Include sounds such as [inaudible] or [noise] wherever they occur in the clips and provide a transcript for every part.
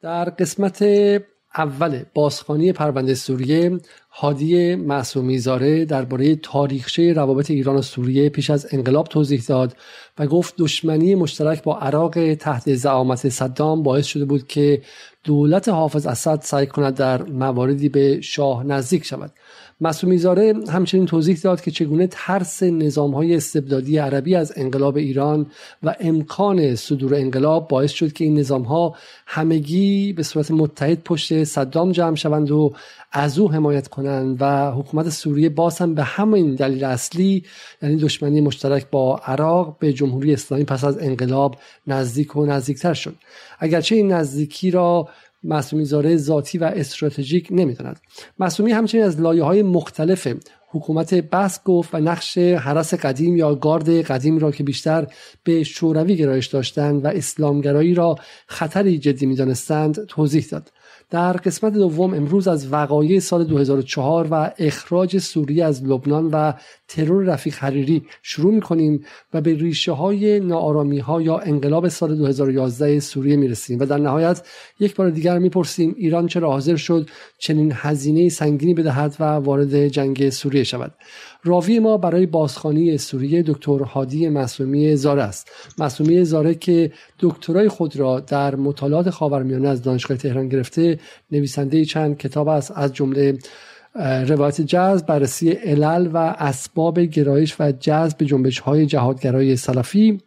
در قسمت اول بازخانی پرونده سوریه هادی معصومی زاره درباره تاریخچه روابط ایران و سوریه پیش از انقلاب توضیح داد و گفت دشمنی مشترک با عراق تحت زعامت صدام باعث شده بود که دولت حافظ اسد سعی کند در مواردی به شاه نزدیک شود. مسئومی زاره همچنین توضیح داد که چگونه ترس نظام های استبدادی عربی از انقلاب ایران و امکان صدور انقلاب باعث شد که این نظام ها همگی به صورت متحد پشت صدام جمع شوند و از او حمایت کنند و حکومت سوریه باز هم به همین دلیل اصلی یعنی دشمنی مشترک با عراق به جمهوری اسلامی پس از انقلاب نزدیک و نزدیکتر شد. اگرچه این نزدیکی را معصومی زاره ذاتی و استراتژیک نمی‌داند. معصومی همچنین از لایه های مختلف حکومت بس گفت و نقش حرس قدیم یا گارد قدیم را که بیشتر به شوروی گرایش داشتند و اسلامگرایی را خطری جدی می‌دانستند توضیح داد. در قسمت دوم امروز از وقایع سال 2004 و اخراج سوریه از لبنان و ترور رفیق حریری شروع می کنیم و به ریشه های نارامی ها یا انقلاب سال 2011 سوریه می رسیم و در نهایت یک بار دیگر می پرسیم ایران چرا حاضر شد چنین هزینه سنگینی بدهد و وارد جنگ سوریه شود. راوی ما برای بازخانی سوریه دکتر هادی معصومی زاره است. معصومی زاره که دکترای خود را در مطالعات خاورمیانه از دانشگاه تهران گرفته نویسنده چند کتاب است از جمله روایت جذب بررسی علل و اسباب گرایش و جذب جنبش های جهادگرای سلفی.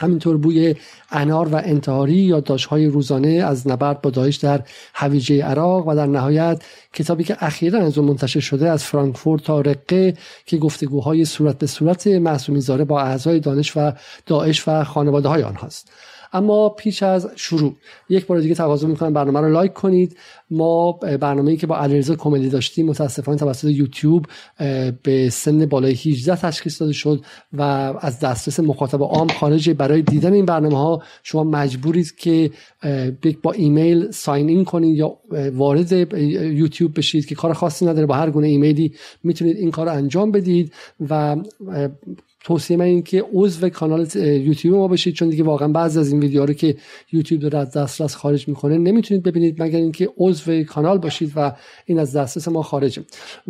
همینطور بوی انار و انتحاری یا های روزانه از نبرد با داعش در هویجه عراق و در نهایت کتابی که اخیرا از منتشر شده از فرانکفورت تا رقه که گفتگوهای صورت به صورت معصومی زاره با اعضای دانش و داعش و خانواده های آنهاست اما پیش از شروع یک بار دیگه تقاضا می‌کنم برنامه رو لایک کنید. ما برنامه‌ای که با علیرضا کمدی داشتیم متاسفانه توسط یوتیوب به سن بالای 18 تشخیص داده شد و از دسترس مخاطب عام خارج برای دیدن این برنامه ها شما مجبورید که با ایمیل sign in کنید یا وارد یوتیوب بشید که کار خاصی نداره. با هر گونه ایمیلی می‌تونید این کار رو انجام بدید و توصیه من این که عضو کانال یوتیوب ما بشید چون دیگه واقعا بعضی از این ویدیوها رو که یوتیوب داره از دسترس خارج می‌کنه نمی‌تونید ببینید مگر اینکه عضو کانال باشید و این از دسترس ما خارجه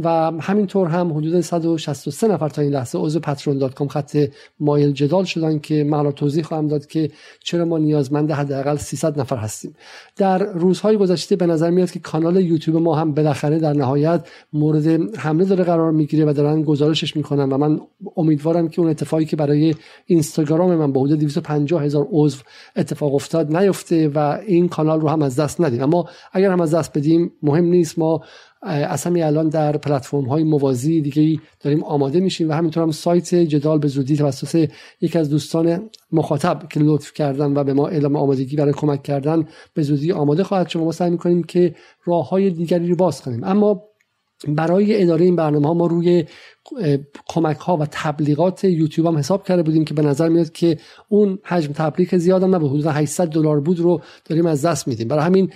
و همینطور هم حدود 163 نفر تا این لحظه عضو Patreon dot com خط مایل جدال شدن که من توضیح خواهم داد که چرا ما نیازمند حداقل 300 نفر هستیم. در روزهای گذشته به نظر میاد که کانال یوتیوب ما هم بالاخره در نهایت مورد حمله داره قرار می‌گیره و دارن گزارشش می‌کنن و من امیدوارم که اون اتفاقی که برای اینستاگرام من با حدود 250 هزار عضو اتفاق افتاد نیفته و این کانال رو هم از دست ندیم. اما اگر هم از دست بدیم مهم نیست. ما همین الان در پلتفرم های موازی دیگه داریم آماده میشیم و همینطور هم سایت جدال به زودی توسط یکی از دوستان مخاطب که لطف کردن و به ما اعلام آمادگی برای کمک کردن به زودی آماده خواهد شد. ما سعی می‌کنیم که راه های دیگری رو باز کنیم. اما برای اداره این برنامه ها ما روی کمک ها و تبلیغات یوتیوب هم حساب کرده بودیم که به نظر میاد که اون حجم تبلیغ زیاد هم نبود. حدود 800 دلار بود رو داریم از دست میدیم. برای همین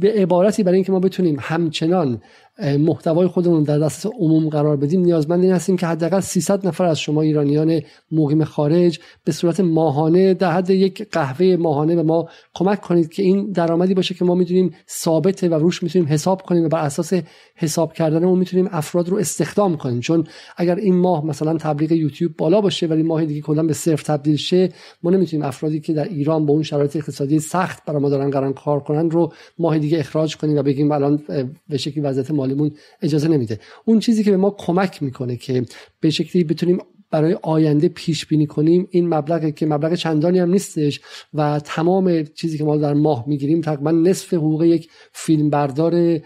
به عبارتی برای اینکه ما بتونیم همچنان محتوای خودمون در دسترس عموم قرار بدیم نیازمند این هستیم که حداقل 300 نفر از شما ایرانیان مقیم خارج به صورت ماهانه در حد یک قهوه ماهانه به ما کمک کنید که این درآمدی باشه که ما می‌دونیم ثابته و روش می‌تونیم حساب کنیم و بر اساس حساب کردن اون می‌تونیم افراد رو استخدام کنیم. چون اگر این ماه مثلا تبلیغ یوتیوب بالا باشه ولی ماه دیگه کلا به صفر تبدیل شه ما نمی‌تونیم افرادی که در ایران با اون شرایط اقتصادی سخت برای ما دارن قرار کار کنن رو ماه دیگه اخراج کنیم و بگیم الان به شکلی وضعیت مالیمون اجازه نمیده. اون چیزی که به ما کمک می‌کنه که به شکلی بتونیم برای آینده پیش بینی کنیم این مبلغی که مبلغ چندانی هم نیستش و تمام چیزی که ما در ماه می‌گیریم تقریبا نصف حقوق یک فیلمبردار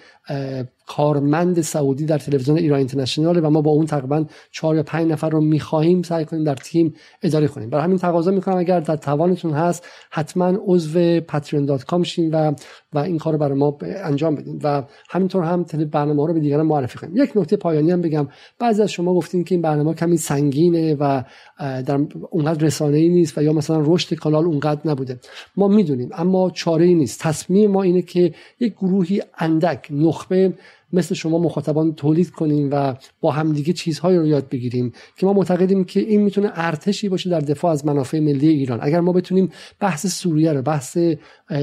کارمند سعودی در تلویزیون ایران اینترنشنال و ما با اون تقریبا 4 یا 5 نفر رو می‌خواهیم سعی کنیم در تیم اداره کنیم. برای همین تقاضا می‌کنم اگر در توانتون هست حتما عضو patreon.com شین و و این کار رو برای ما انجام بدین. و همینطور هم برنامه رو به دیگران معرفی کنیم. یک نکته پایانی هم بگم. بعضی از شما گفتین که این برنامه کمی سنگینه و در اونقدر رسانه ای نیست و یا مثلا رشد کانال اونقدر نبوده. ما می‌دونیم اما چاره ای نیست. تصمیم ما اینه که یک گروهی اندک نخبه مثل شما مخاطبان تولید کنیم و با همدیگه چیزهایی رو یاد بگیریم که ما معتقدیم که این می‌تونه ارتشی باشه در دفاع از منافع ملی ایران. اگر ما بتونیم بحث سوریه رو بحث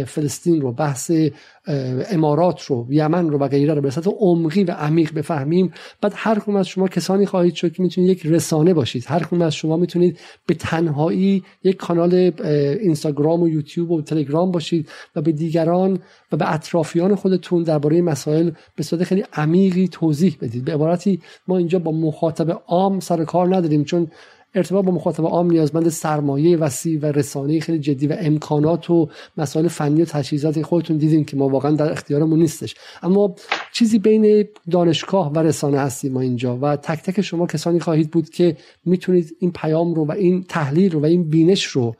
فلسطین رو بحث امارات رو یمن رو و غیره رو به صورت عمقی و عمیق بفهمیم. بعد هر کدوم از شما کسانی خواهید شد که می‌تونید یک رسانه باشید. هر کدوم از شما می‌تونید به تنهایی یک کانال اینستاگرام و یوتیوب و تلگرام باشید و به دیگران و به اطرافیان خودتون درباره مسائل به صورت خیلی عمیقی توضیح بدید. به عبارتی ما اینجا با مخاطب عام سر کار نداریم چون ارتباط با مخاطب عام نیازمند سرمایه وسیع و رسانه خیلی جدی و امکانات و مسائل فنی و تجهیزات خودتون دیدیم که ما واقعا در اختیارمون نیستش. اما چیزی بین دانشگاه و رسانه هستیم ما اینجا و تک تک شما کسانی خواهید بود که می‌تونید این پیام رو و این تحلیل رو و این بینش رو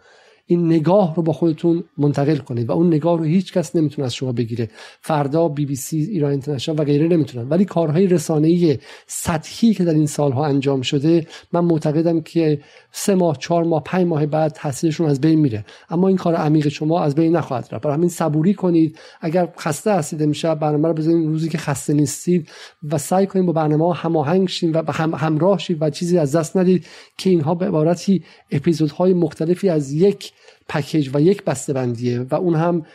این نگاه رو با خودتون منتقل کنید و اون نگاه رو هیچ کس نمی‌تونه از شما بگیره. فردا بی بی سی ایران اینترنشنال و غیره نمی‌تونن. ولی کارهای رسانه‌ای سطحی که در این سالها انجام شده من معتقدم که سه ماه چهار ماه پنج ماه بعد تاثیرشون از بین میره. اما این کار عمیق شما از بین نخواهد رفت. برای همین صبوری کنید. اگر خسته هستید امشب برنامه رو بزنید روزی که خسته نیستید و سعی کنید با برنامه هماهنگ شید و هم همراه شید و چیزی از دست ندید که اینها به عبارتی اپیزودهای مختلفی از یک پکیج و یک بندیه و اون هم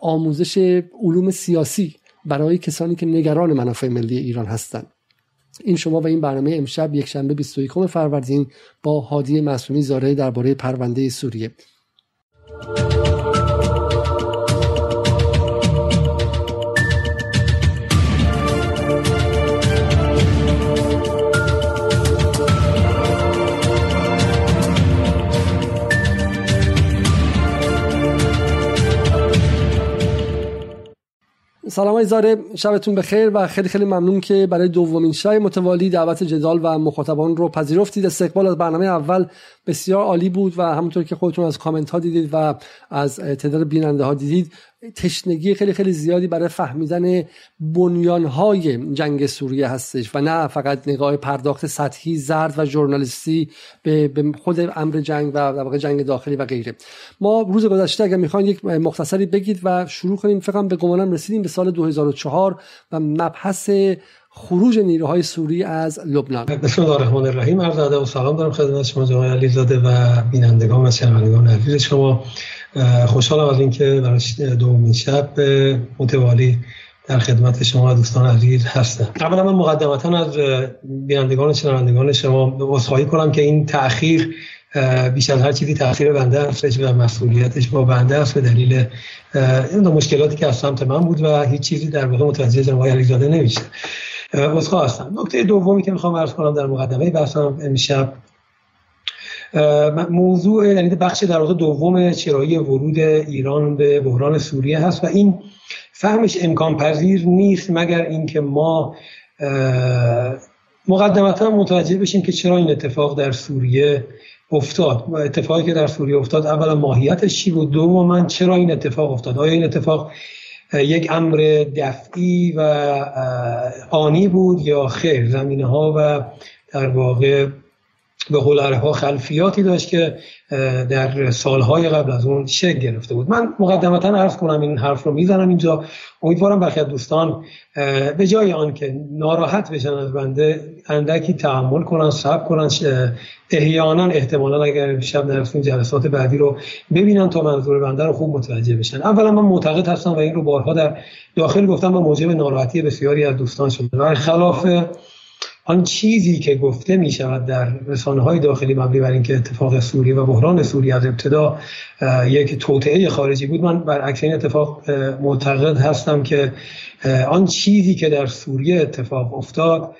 آموزش علوم سیاسی برای کسانی که نگران منافع ملی ایران هستند این شما و این برنامه امشب یک شنبه 21 فروردین با هادی معصومی زاره درباره پرونده سوریه. سلام های زاره شبتون بخیر و خیلی خیلی ممنون که برای دومین شای متوالی دعوت جدال و مخاطبان رو پذیرفتید. استقبال از برنامه اول بسیار عالی بود و همونطور که خودتون از کامنت ها دیدید و از تعداد بیننده ها دیدید تشنگی خیلی خیلی زیادی برای فهمیدن بنیانهای جنگ سوریه هستش و نه فقط نگاه پرداخت سطحی زرد و ژورنالیستی به خود امر جنگ و در جنگ داخلی و غیره. ما روز گذشته اگر می‌خوان یک مختصری بگید و شروع کنیم فقط به گمانم رسیدیم به سال 2004 و مبحث خروج نیروهای سوری از لبنان. بسم الله الرحمن الرحیم. عرض ادب و سلام دارم خدمت شما جناب علیزاده و بینندگان و شنوندگان عزیز شما. خوشحالم از اینکه برای دومین شب متوالی در خدمت شما دوستان عزیز هستم. اولا من مقدمتا از بینندگان و شنوندگان شما عذرخواهی کنم که این تاخیر بیش از هر چیزی تاخیر بنده است و مسئولیتش با بنده است به دلیل این مشکلاتی که از سمت من بود و هیچ چیزی در واقع متوجه جناب علیزاده نمیشه عذرخواه هستم. نکته دومی که می‌خوام عرض کنم در مقدمه بحثم امشب موضوع یعنی بخش در واقع دوم چرایی ورود ایران به بحران سوریه هست و این فهمش امکان پذیر نیست مگر اینکه ما مقدمتا متوجه بشیم که چرا این اتفاق در سوریه افتاد. اتفاقی که در سوریه افتاد اولا ماهیتش چی بود؟ دوم من چرا این اتفاق افتاد؟ آیا این اتفاق یک امر دفعی و آنی بود یا خیر؟ زمینه ها و در واقع به ها خلفیاتی داشت که در سالهای قبل از اون شکل گرفته بود. من مقدمتا عرض کنم این حرف رو می‌زنم اینجا. امیدوارم برخی دوستان به جای آن که ناراحت بشن از بنده اندکی تحمل کنن صبر کنن احیانا احتمالا اگر شب نرسیم جلسات بعدی رو ببینن تا منظور بنده رو خوب متوجه بشن. اولا من معتقد هستم و این رو بارها در داخل گفتم و موجب ناراحتی بسیاری از دوستان شده. خلاف آن چیزی که گفته می شود در رسانه های داخلی مبنی بر اینکه اتفاق سوریه و بحران سوریه از ابتدا یک توطعه خارجی بود من برعکس این اتفاق معتقد هستم که آن چیزی که در سوریه اتفاق افتاد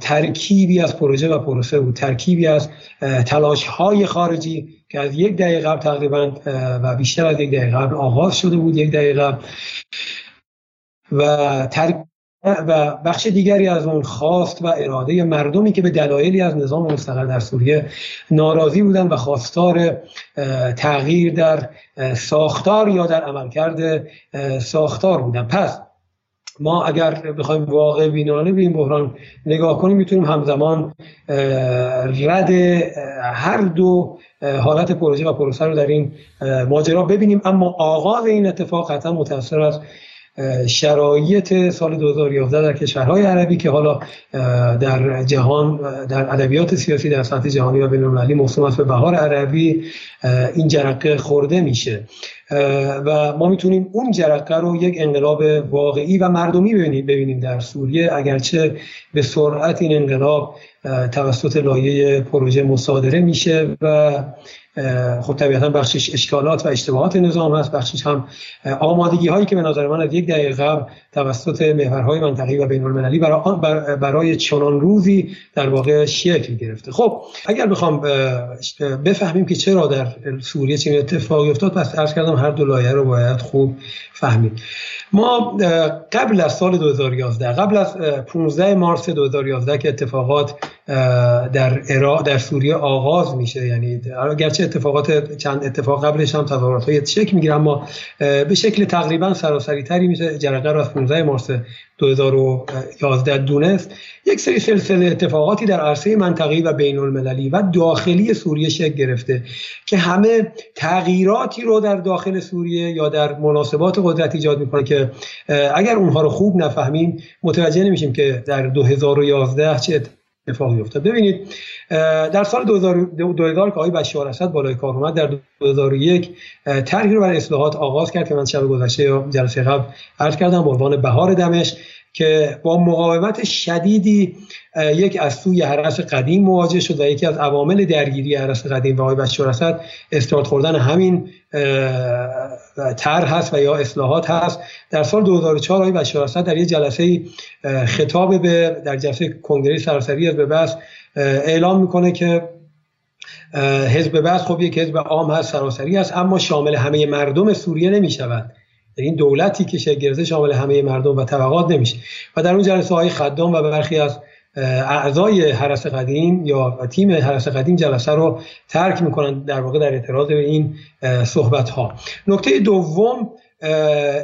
ترکیبی از پروژه و پروسه بود ترکیبی از تلاش های خارجی که از یک دقیقه قبل تقریبا و بیشتر از یک دقیقه قبل آغاز شده بود یک دقیقه و ترکیب و بخش دیگری از اون خواست و اراده مردمی که به دلایلی از نظام مستقل در سوریه ناراضی بودن و خواستار تغییر در ساختار یا در عملکرد ساختار بودن پس ما اگر بخوایم واقع بینانه به این بحران نگاه کنیم می‌تونیم همزمان رد هر دو حالت پروژه و پروسه رو در این ماجرا ببینیم. اما آغاز این اتفاق قطعا متأثر از شرایط سال 2011 در کشورهای عربی که حالا در جهان در ادبیات سیاسی در سطح جهانی و بین‌المللی موسوم است به بهار عربی این جرقه خورده میشه. و ما می‌تونیم اون جرقه رو یک انقلاب واقعی و مردمی ببینیم ببینیم در سوریه اگرچه به سرعت این انقلاب توسط لایه پروژه مصادره میشه و خب طبیعتا بخشش اشکالات و اشتباهات نظام هست بخشش هم آمادگی هایی که به نظر من از یک دقیقه قبل توسط محورهای منطقی و بین المللی برای, برای چنان روزی در واقع شکل گرفته. خب اگر بخوام بفهمیم که چرا در سوریه چنین اتفاقی افتاد پس عرض کردم هر دو لایه رو باید خوب فهمید ما قبل از سال 2011 قبل از 15 مارس 2011 که اتفاقات در عراق در سوریه آغاز میشه. یعنی گرچه اتفاقات چند اتفاق قبلش هم تظاهرات های شکل می‌گیره اما به شکل تقریبا سراسری تری میشه جرقه رو از 15 مارس 2011 دونست. یک سری سلسله اتفاقاتی در عرصه منطقی و بین المللی و داخلی سوریه شکل گرفته که همه تغییراتی رو در داخل سوریه یا در مناسبات قدرت ایجاد می‌کنه که اگر اونها رو خوب نفهمیم متوجه نمیشیم که در 2011 چه اتفاقی افتاد. ببینید در سال 2000, که آقای بشار اسد بالای کار اومد در 2001 طرحی رو برای اصلاحات آغاز کرد که من شب گذشته یا جلسه قبل عرض کردم به عنوان بهار دمشق که با مقاومت شدیدی یک از سوی حرس قدیم مواجه شد و یکی از عوامل درگیری حرس قدیم و آقای بشار اسد استارت خوردن همین طرح هست و یا اصلاحات هست. در سال 2004 آقای بشار اسد در یک جلسه خطاب به در جلسه کنگره سراسری از به بس اعلام می‌کنه که حزب بس خب یک حزب عام هست سراسری است اما شامل همه مردم سوریه نمی شود این دولتی که شکل شامل همه مردم و طبقات نمیشه. و در اون جلسه های خدام و برخی از اعضای حرس قدیم یا تیم حرس قدیم جلسه رو ترک می‌کنن در واقع در اعتراض به این صحبت ها نکته دوم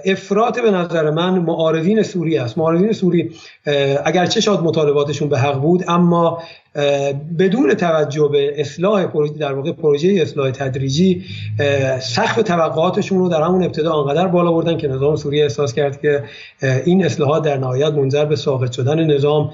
افراط به نظر من معارضین سوری است. معارضین سوری اگرچه شاید مطالباتشون به حق بود اما بدون توجه به اصلاح پروژه در واقع پروژه اصلاح تدریجی سقف توقعاتشون رو در همون ابتدا آنقدر بالا بردن که نظام سوریه احساس کرد که این اصلاحات در نهایت منجر به ساقط شدن نظام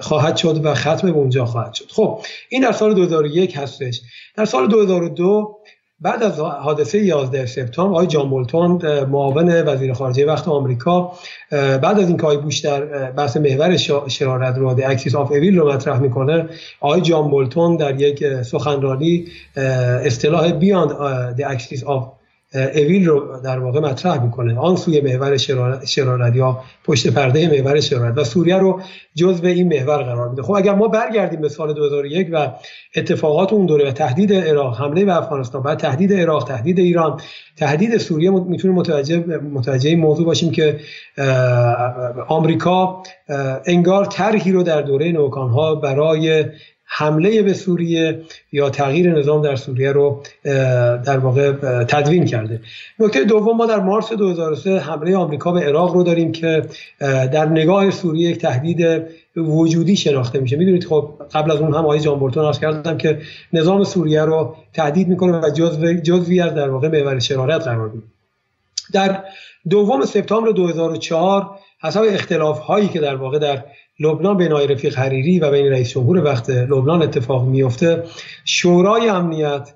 خواهد شد و ختم به اونجا خواهد شد. خب این در سال 2001 هستش. در سال 2002 بعد از حادثه 11 سپتامبر آقای جان بولتون معاون وزیر خارجه وقت آمریکا بعد از اینکه آقای بوش در بحث محور شرارت رو axis of evil رو مطرح می‌کنه آقای جان بولتون در یک سخنرانی اصطلاح beyond the axis of evil رو در واقع مطرح می‌کنه. آن سوی محور شرارت یا پشت پرده محور شرارت. و سوریه رو جزء این محور قرار میده. خب اگر ما برگردیم به سال 2001 و اتفاقات اون دوره و تهدید عراق حمله به افغانستان بعد تهدید عراق تهدید ایران تهدید سوریه می‌تونیم متوجه متوجه این موضوع باشیم که آمریکا انگار طرحی رو در دوره نوکانها برای حمله به سوریه یا تغییر نظام در سوریه رو در واقع تدوین کرده. نکته دوم ما در مارس 2003 حمله آمریکا به عراق رو داریم که در نگاه سوریه یک تهدید وجودی شناخته میشه. می‌دونید خب قبل از اون هم آقای جان بورتون عرض کردم که نظام سوریه رو تهدید می‌کنه و جزو جزوی از در واقع محور شرارت قرار میده. در دوم سپتامبر 2004 حسب اختلاف هایی که در واقع در لبنان بین آقای رفیق حریری و بین رئیس جمهور وقت لبنان اتفاق میفته شورای امنیت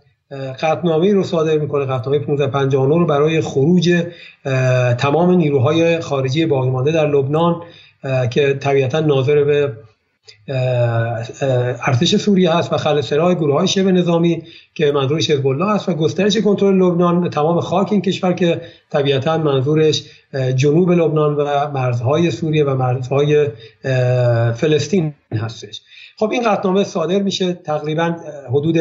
قطنامه رو صادر می‌کنه. قطنامه 1559 رو برای خروج تمام نیروهای خارجی باقی مانده در لبنان که طبیعتا ناظر به ارتش سوریه هست و خل سرای گروه های شبه نظامی که منظورش حزب الله است و گسترش کنترل لبنان تمام خاک این کشور که طبیعتا منظورش جنوب لبنان و مرزهای سوریه و مرزهای فلسطین هستش. خب این قطنامه صادر میشه تقریبا حدود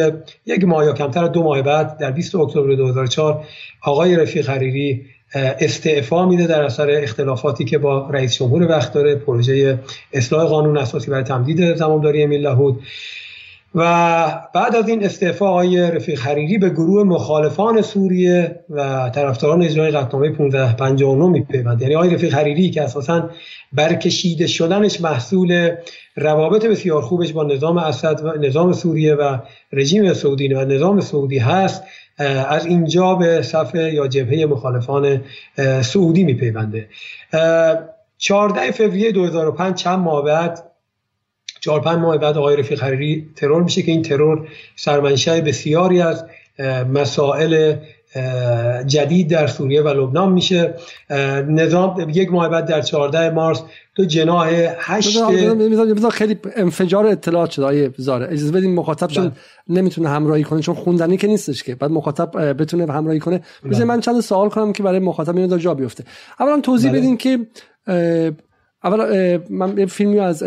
یک ماه یا کمتر دو ماه بعد در 20 اکتبر 2004 آقای رفیق حریری استعفا میده در اثر اختلافاتی که با رئیس جمهور وقت داره پروژه اصلاح قانون اساسی برای تمدید زمامداری امیل لهود. و بعد از این استعفا آقای رفیق حریری به گروه مخالفان سوریه و طرفداران اجرای قطعنامه 1559 میپیوند. یعنی آقای رفیق حریری که اساسا برکشیده شدنش محصول روابط بسیار خوبش با نظام اسد و نظام سوریه و رژیم سعودی و نظام سعودی هست از اینجا به صف یا جبهه مخالفان سعودی میپیونده. 14 فوریه 2005 چند ماه بعد چهار پنج ماه بعد آقای رفیق حریری ترور میشه که این ترور سرمنشه بسیاری از مسائل جدید در سوریه و لبنان میشه. نظام یک ماه بعد در 14 مارس تو جناح هشت بذار خیلی انفجار اطلاعات شده آیه زاره اجازه بدیم مخاطب چون بله. نمی‌تونه همراهی کنه چون خوندنی که نیستش که بعد مخاطب بتونه همراهی کنه بذار بله. من چند سوال کنم که برای مخاطب اینو جا بیفته اولا توضیح بله. بدین که اول من یه فیلمی از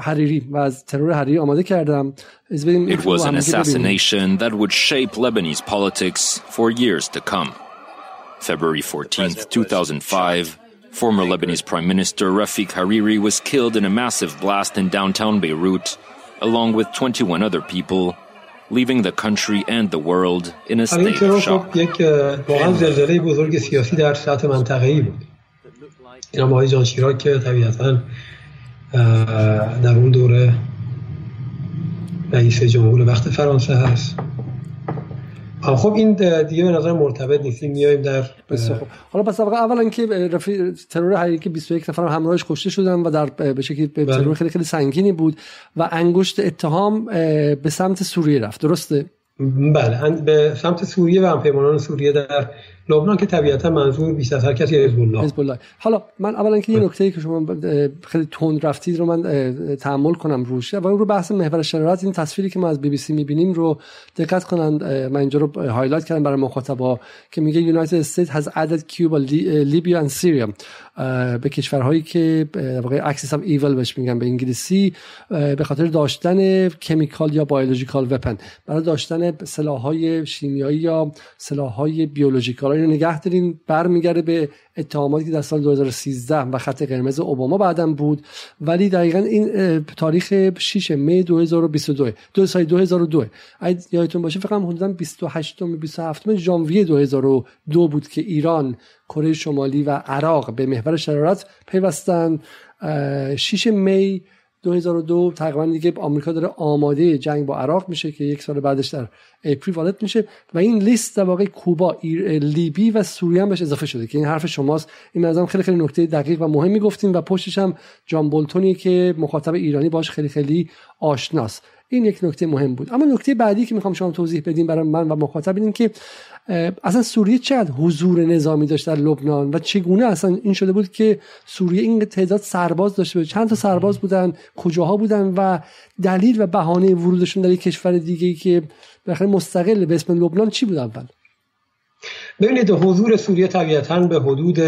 حریری و از ترور حریری آماده کردم It was an assassination that would shape Lebanese politics for years to come. February 14, 2005, former Lebanese Prime Minister Rafik Hariri was killed in a massive blast in downtown Beirut, along with 21 other people, leaving the country and the world in a state of shock. این هم آقای جان شیراک که طبیعتا در اون دوره رئیس جمهور وقت فرانسه هست خب این دیگه به نظر مرتبط نیستیم میایم در بسیار خوب. حالا پس اولا که رفی ترور حقیقی 21 نفر همراهش کشته شدن و در به شکلی بله. ترور خیلی خیلی سنگینی بود و انگشت اتهام به سمت سوریه رفت. درسته؟ بله به سمت سوریه و همپیمانان سوریه در لبنان که طبیعتا منظور بیشتر از هر کسی حزب الله حزب الله حالا من اولا که یه نکته که شما خیلی تند رفتید رو من تأمل کنم روش. و رو بحث محور شرارت این تصویری که ما از بی بی سی می‌بینیم رو دقت کنند. من اینجا رو highlight کردم برای مخاطبا که میگه United States has added Cuba, Libya and Syria. به کشورهایی که واقعا axis of evil بهش میگن به انگلیسی به خاطر داشتن chemical یا biological weapon. برای داشتن سلاح‌های شیمیایی یا سلاح‌های بیولوژیکال. اینو نگه دارین برمیگرده به اتهاماتی که در سال 2013 و خط قرمز اوباما بعدم بود. ولی دقیقا این تاریخ 6 می 2022 دو. سال 2002 یادتون باشه فقط حدودا 28 و 27 ژانویه 2002 بود که ایران کره شمالی و عراق به محور شرارت پیوستن. 6 می 2002 تقریبا دیگه آمریکا داره آماده جنگ با عراق میشه که یک سال بعدش در اپریل وارد میشه و این لیست در واقع کوبا لیبی و سوریه هم بهش اضافه شده که این حرف شماست. این مثلا خیلی خیلی نکته دقیق و مهمی گفتیم و پشتش هم جان بولتونی که مخاطب ایرانی باش خیلی خیلی آشناست. این یک نکته مهم بود. اما نکته بعدی که می‌خوام شما توضیح بدیم برای من و مخاطب که اصلا سوریه چقدر حضور نظامی داشت در لبنان و چگونه اصلا این شده بود که سوریه این تعداد سرباز داشته بود چند تا سرباز بودن کجاها بودن و دلیل و بهانه ورودشون در یک کشور دیگه که بخیر مستقل به اسم لبنان چی بود اول؟ ببینید حضور سوریه طبیعتا به حدود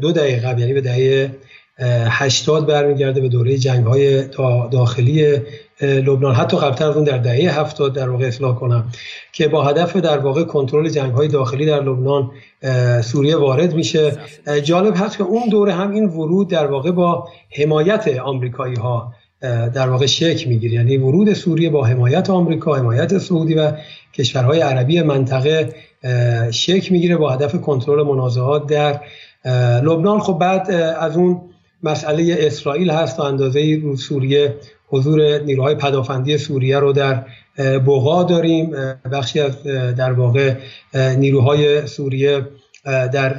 دو دقیقه یعنی به دهه 80 برمیگرده به دوره جنگ های داخلی لبنان. حتی قبلتر از اون در دهه 70 در واقع اصلاح کنم که با هدف در واقع کنترل جنگ های داخلی در لبنان سوریه وارد میشه. جالب هست که اون دوره هم این ورود در واقع با حمایت آمریکایی ها در واقع شک می‌گیره. یعنی ورود سوریه با حمایت آمریکا حمایت سعودی و کشورهای عربی منطقه شک می‌گیره با هدف کنترل منازعات در لبنان. خب بعد از اون مسئله اسرائیل هست تا اندازه رو سوریه حضور نیروهای پدافندی سوریه رو در بوغا داریم. بخشی از در واقع نیروهای سوریه در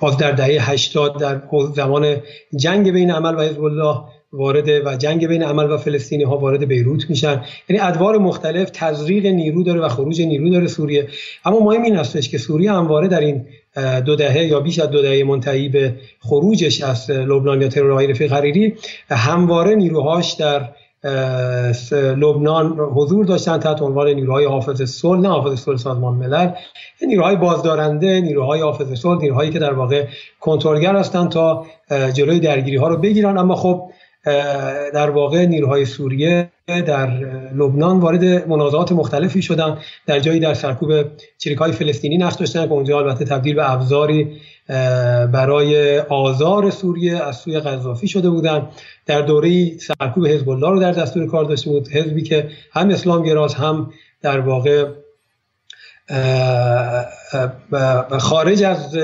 باز در دهه 80 در زمان جنگ بین عمل و حزب الله وارد و جنگ بین عمل و فلسطینی ها وارد بیروت میشن. یعنی ادوار مختلف تزریق نیرو داره و خروج نیرو داره سوریه. اما مهم این هستش که سوریه همواره در این دو دهه یا بیش از دو دهه منتهی به خروجش از لبنان یا ترورهای رفیق حریری همواره نیروهاش در لبنان حضور داشتن تحت عنوان نیروهای حافظ صلح نه حافظ صلح سازمان ملل نیروهای بازدارنده نیروهای حافظ صلح نیروهایی که در واقع کنترلگر هستند تا جلوی درگیری ها رو بگیرن. اما خب در واقع نیروهای سوریه در لبنان وارد منازعات مختلفی شدن در جایی در سرکوب های فلسطینی نقش داشتن که اونجا البته تبدیل به ابزاری برای آزار سوریه از سوی قذافی شده بودن. در دوره سرکوب حزب الله رو در دستور کار داشته بود. حزبی که هم اسلام گراز هم در واقع خارج از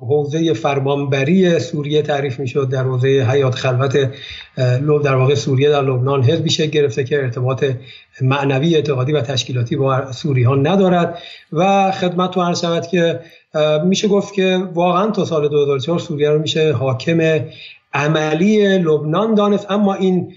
حوزه فرمانبری سوریه تعریف می‌شد در حوزه حیات خلوت در واقع سوریه در لبنان حزبی شکل گرفته که ارتباط معنوی اعتقادی و تشکیلاتی با سوری ها ندارد و خدمت تو عرض که میشه گفت که واقعا تا سال 2004 سوریه رو میشه حاکم عملی لبنان دانست اما این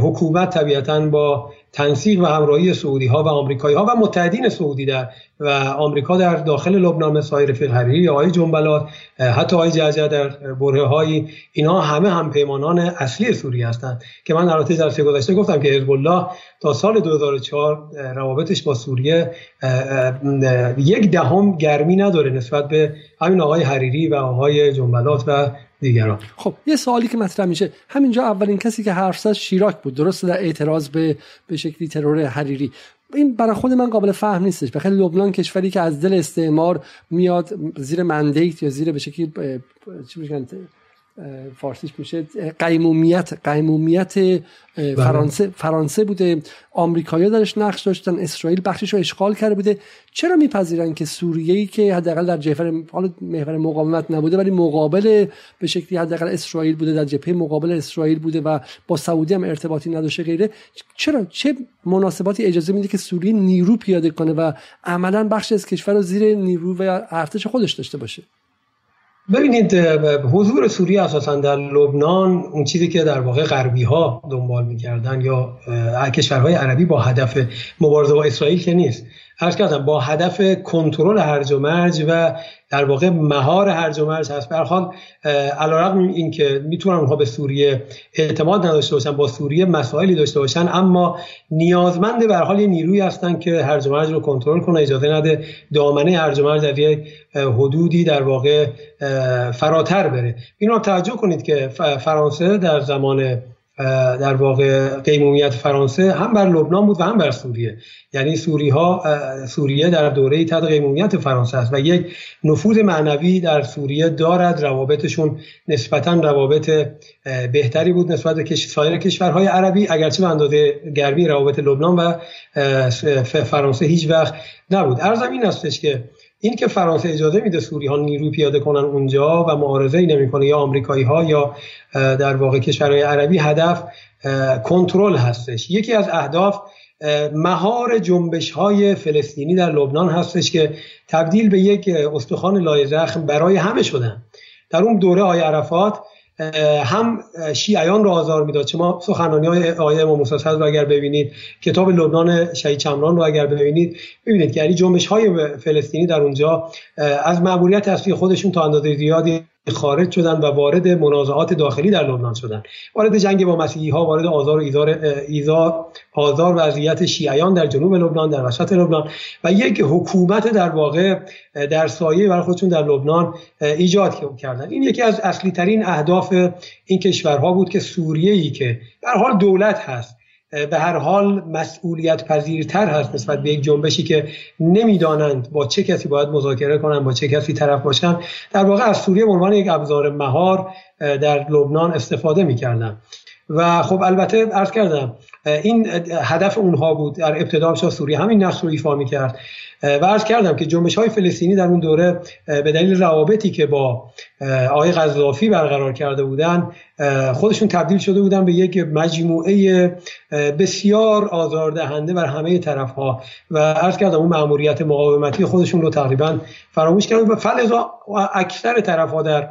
حکومت طبیعتا با تنسیق و همراهی سعودی ها و آمریکایی ها و متحدین سعودی در و آمریکا در داخل لبنان آقای رفیق حریری آقای جنبلات حتی آقای جعجع در بره های اینا همه هم پیمانان اصلی سوریه هستند. که من در جلسه گذشته گفتم که حزب الله تا سال 2004 روابطش با سوریه یک دهم گرمی نداره نسبت به همین آقای حریری و آقای جنبلات و دیگران خب یه سوالی که مطرح میشه. همینجا اولین کسی که حرف زد شیراک بود. درسته در اعتراض به به شکلی ترور حریری. این برای خود من قابل فهم نیستش. بخاطر لبنان کشوری که از دل استعمار میاد زیر مندیت یا زیر به شکلی چی میگن؟ فارسیش میشه. قیمومیت قیمومیت بله. فرانسه فرانسه بوده. آمریکایی‌ها درش نقش داشتن. اسرائیل بخشش رو اشغال کرده بوده. چرا میپذیرن که سوریه ای که حداقل در جبهه حالا محور مقاومت نبوده ولی مقابل به شکلی حداقل اسرائیل بوده در جبهه مقابل اسرائیل بوده و با سعودی هم ارتباطی نداشته غیره. چرا؟ چه مناسباتی اجازه میده که سوریه نیرو پیاده کنه و عملا بخش از کشور رو زیر نیرو و ارتش خودش داشته باشه؟ ببینید حضور سوریه اساسا در لبنان اون چیزی که در واقع غربی ها دنبال می‌کردن یا کشورهای عربی با هدف مبارزه با اسرائیل که نیست. عرض کردم با هدف کنترل هرج و مرج و در واقع مهار هرج و مرج هست. حال علیرغم اینکه می‌تونن اونها به سوریه اعتماد نداشته باشن با سوریه مسائلی داشته باشن اما نیازمند به حال یه نیروی هستن که هرج و مرج رو کنترل کنه اجازه نده دامنه هرج و مرج در یک حدودی در واقع فراتر بره. اینو توجه کنید که فرانسه در زمان در واقع قیمومیت فرانسه هم بر لبنان بود و هم بر سوریه. یعنی سوری ها سوریه در دوره تحت قیمومیت فرانسه است و یک نفوذ معنوی در سوریه دارد. روابطشون نسبتا روابط بهتری بود نسبت به سایر کشورهای عربی. اگرچه به اندازه گرمی روابط لبنان و فرانسه هیچ وقت نبود. ارزم این استش که این که فرانسه اجازه میده سوری ها نیروی پیاده کنن اونجا و معارضه ای نمی‌کنه یا آمریکایی ها یا در واقع کشورهای عربی هدف کنترل هستش. یکی از اهداف مهار جنبش های فلسطینی در لبنان هستش که تبدیل به یک استخوان لای زخم برای همه شدن. در اون دوره آی عرفات هم شیعیان رو آزار می‌داد. شما سخنرانی های آیه امام موسی رو اگر ببینید کتاب لبنان شهید چمران رو اگر ببینید ببینید که یعنی جنبش های فلسطینی در اونجا از مأموریت اصلی خودشون تا اندازه زیادی خارج شدن و وارد منازعات داخلی در لبنان شدن. وارد جنگ با مسیحی ها وارد آزار و ایزار ایزار آزار وضعیت شیعیان در جنوب لبنان در وسط لبنان. و یک حکومت در واقع در سایه برای خودشون در لبنان ایجاد کردن. این یکی از اصلی ترین اهداف این کشورها بود که سوریه ای که در حال دولت هست به هر حال مسئولیت پذیرتر هست نسبت به یک جنبشی که نمی‌دانند با چه کسی باید مذاکره کنند با چه کسی طرف باشند. در واقع از سوریه به عنوان یک ابزار مهار در لبنان استفاده می‌کردن و خب البته عرض کردم این هدف اونها بود در ابتدا شاه سوریه همین نقش رو ایفا می‌کرد. و عرض کردم که جنبش های فلسطینی در اون دوره به دلیل روابطی که با آقای قذافی برقرار کرده بودن خودشون تبدیل شده بودن به یک مجموعه بسیار آزاردهنده بر همه طرف ها و عرض کردم اون مأموریت مقاومتی خودشون رو تقریبا فراموش کردن. و فلزا اکثر طرف ها در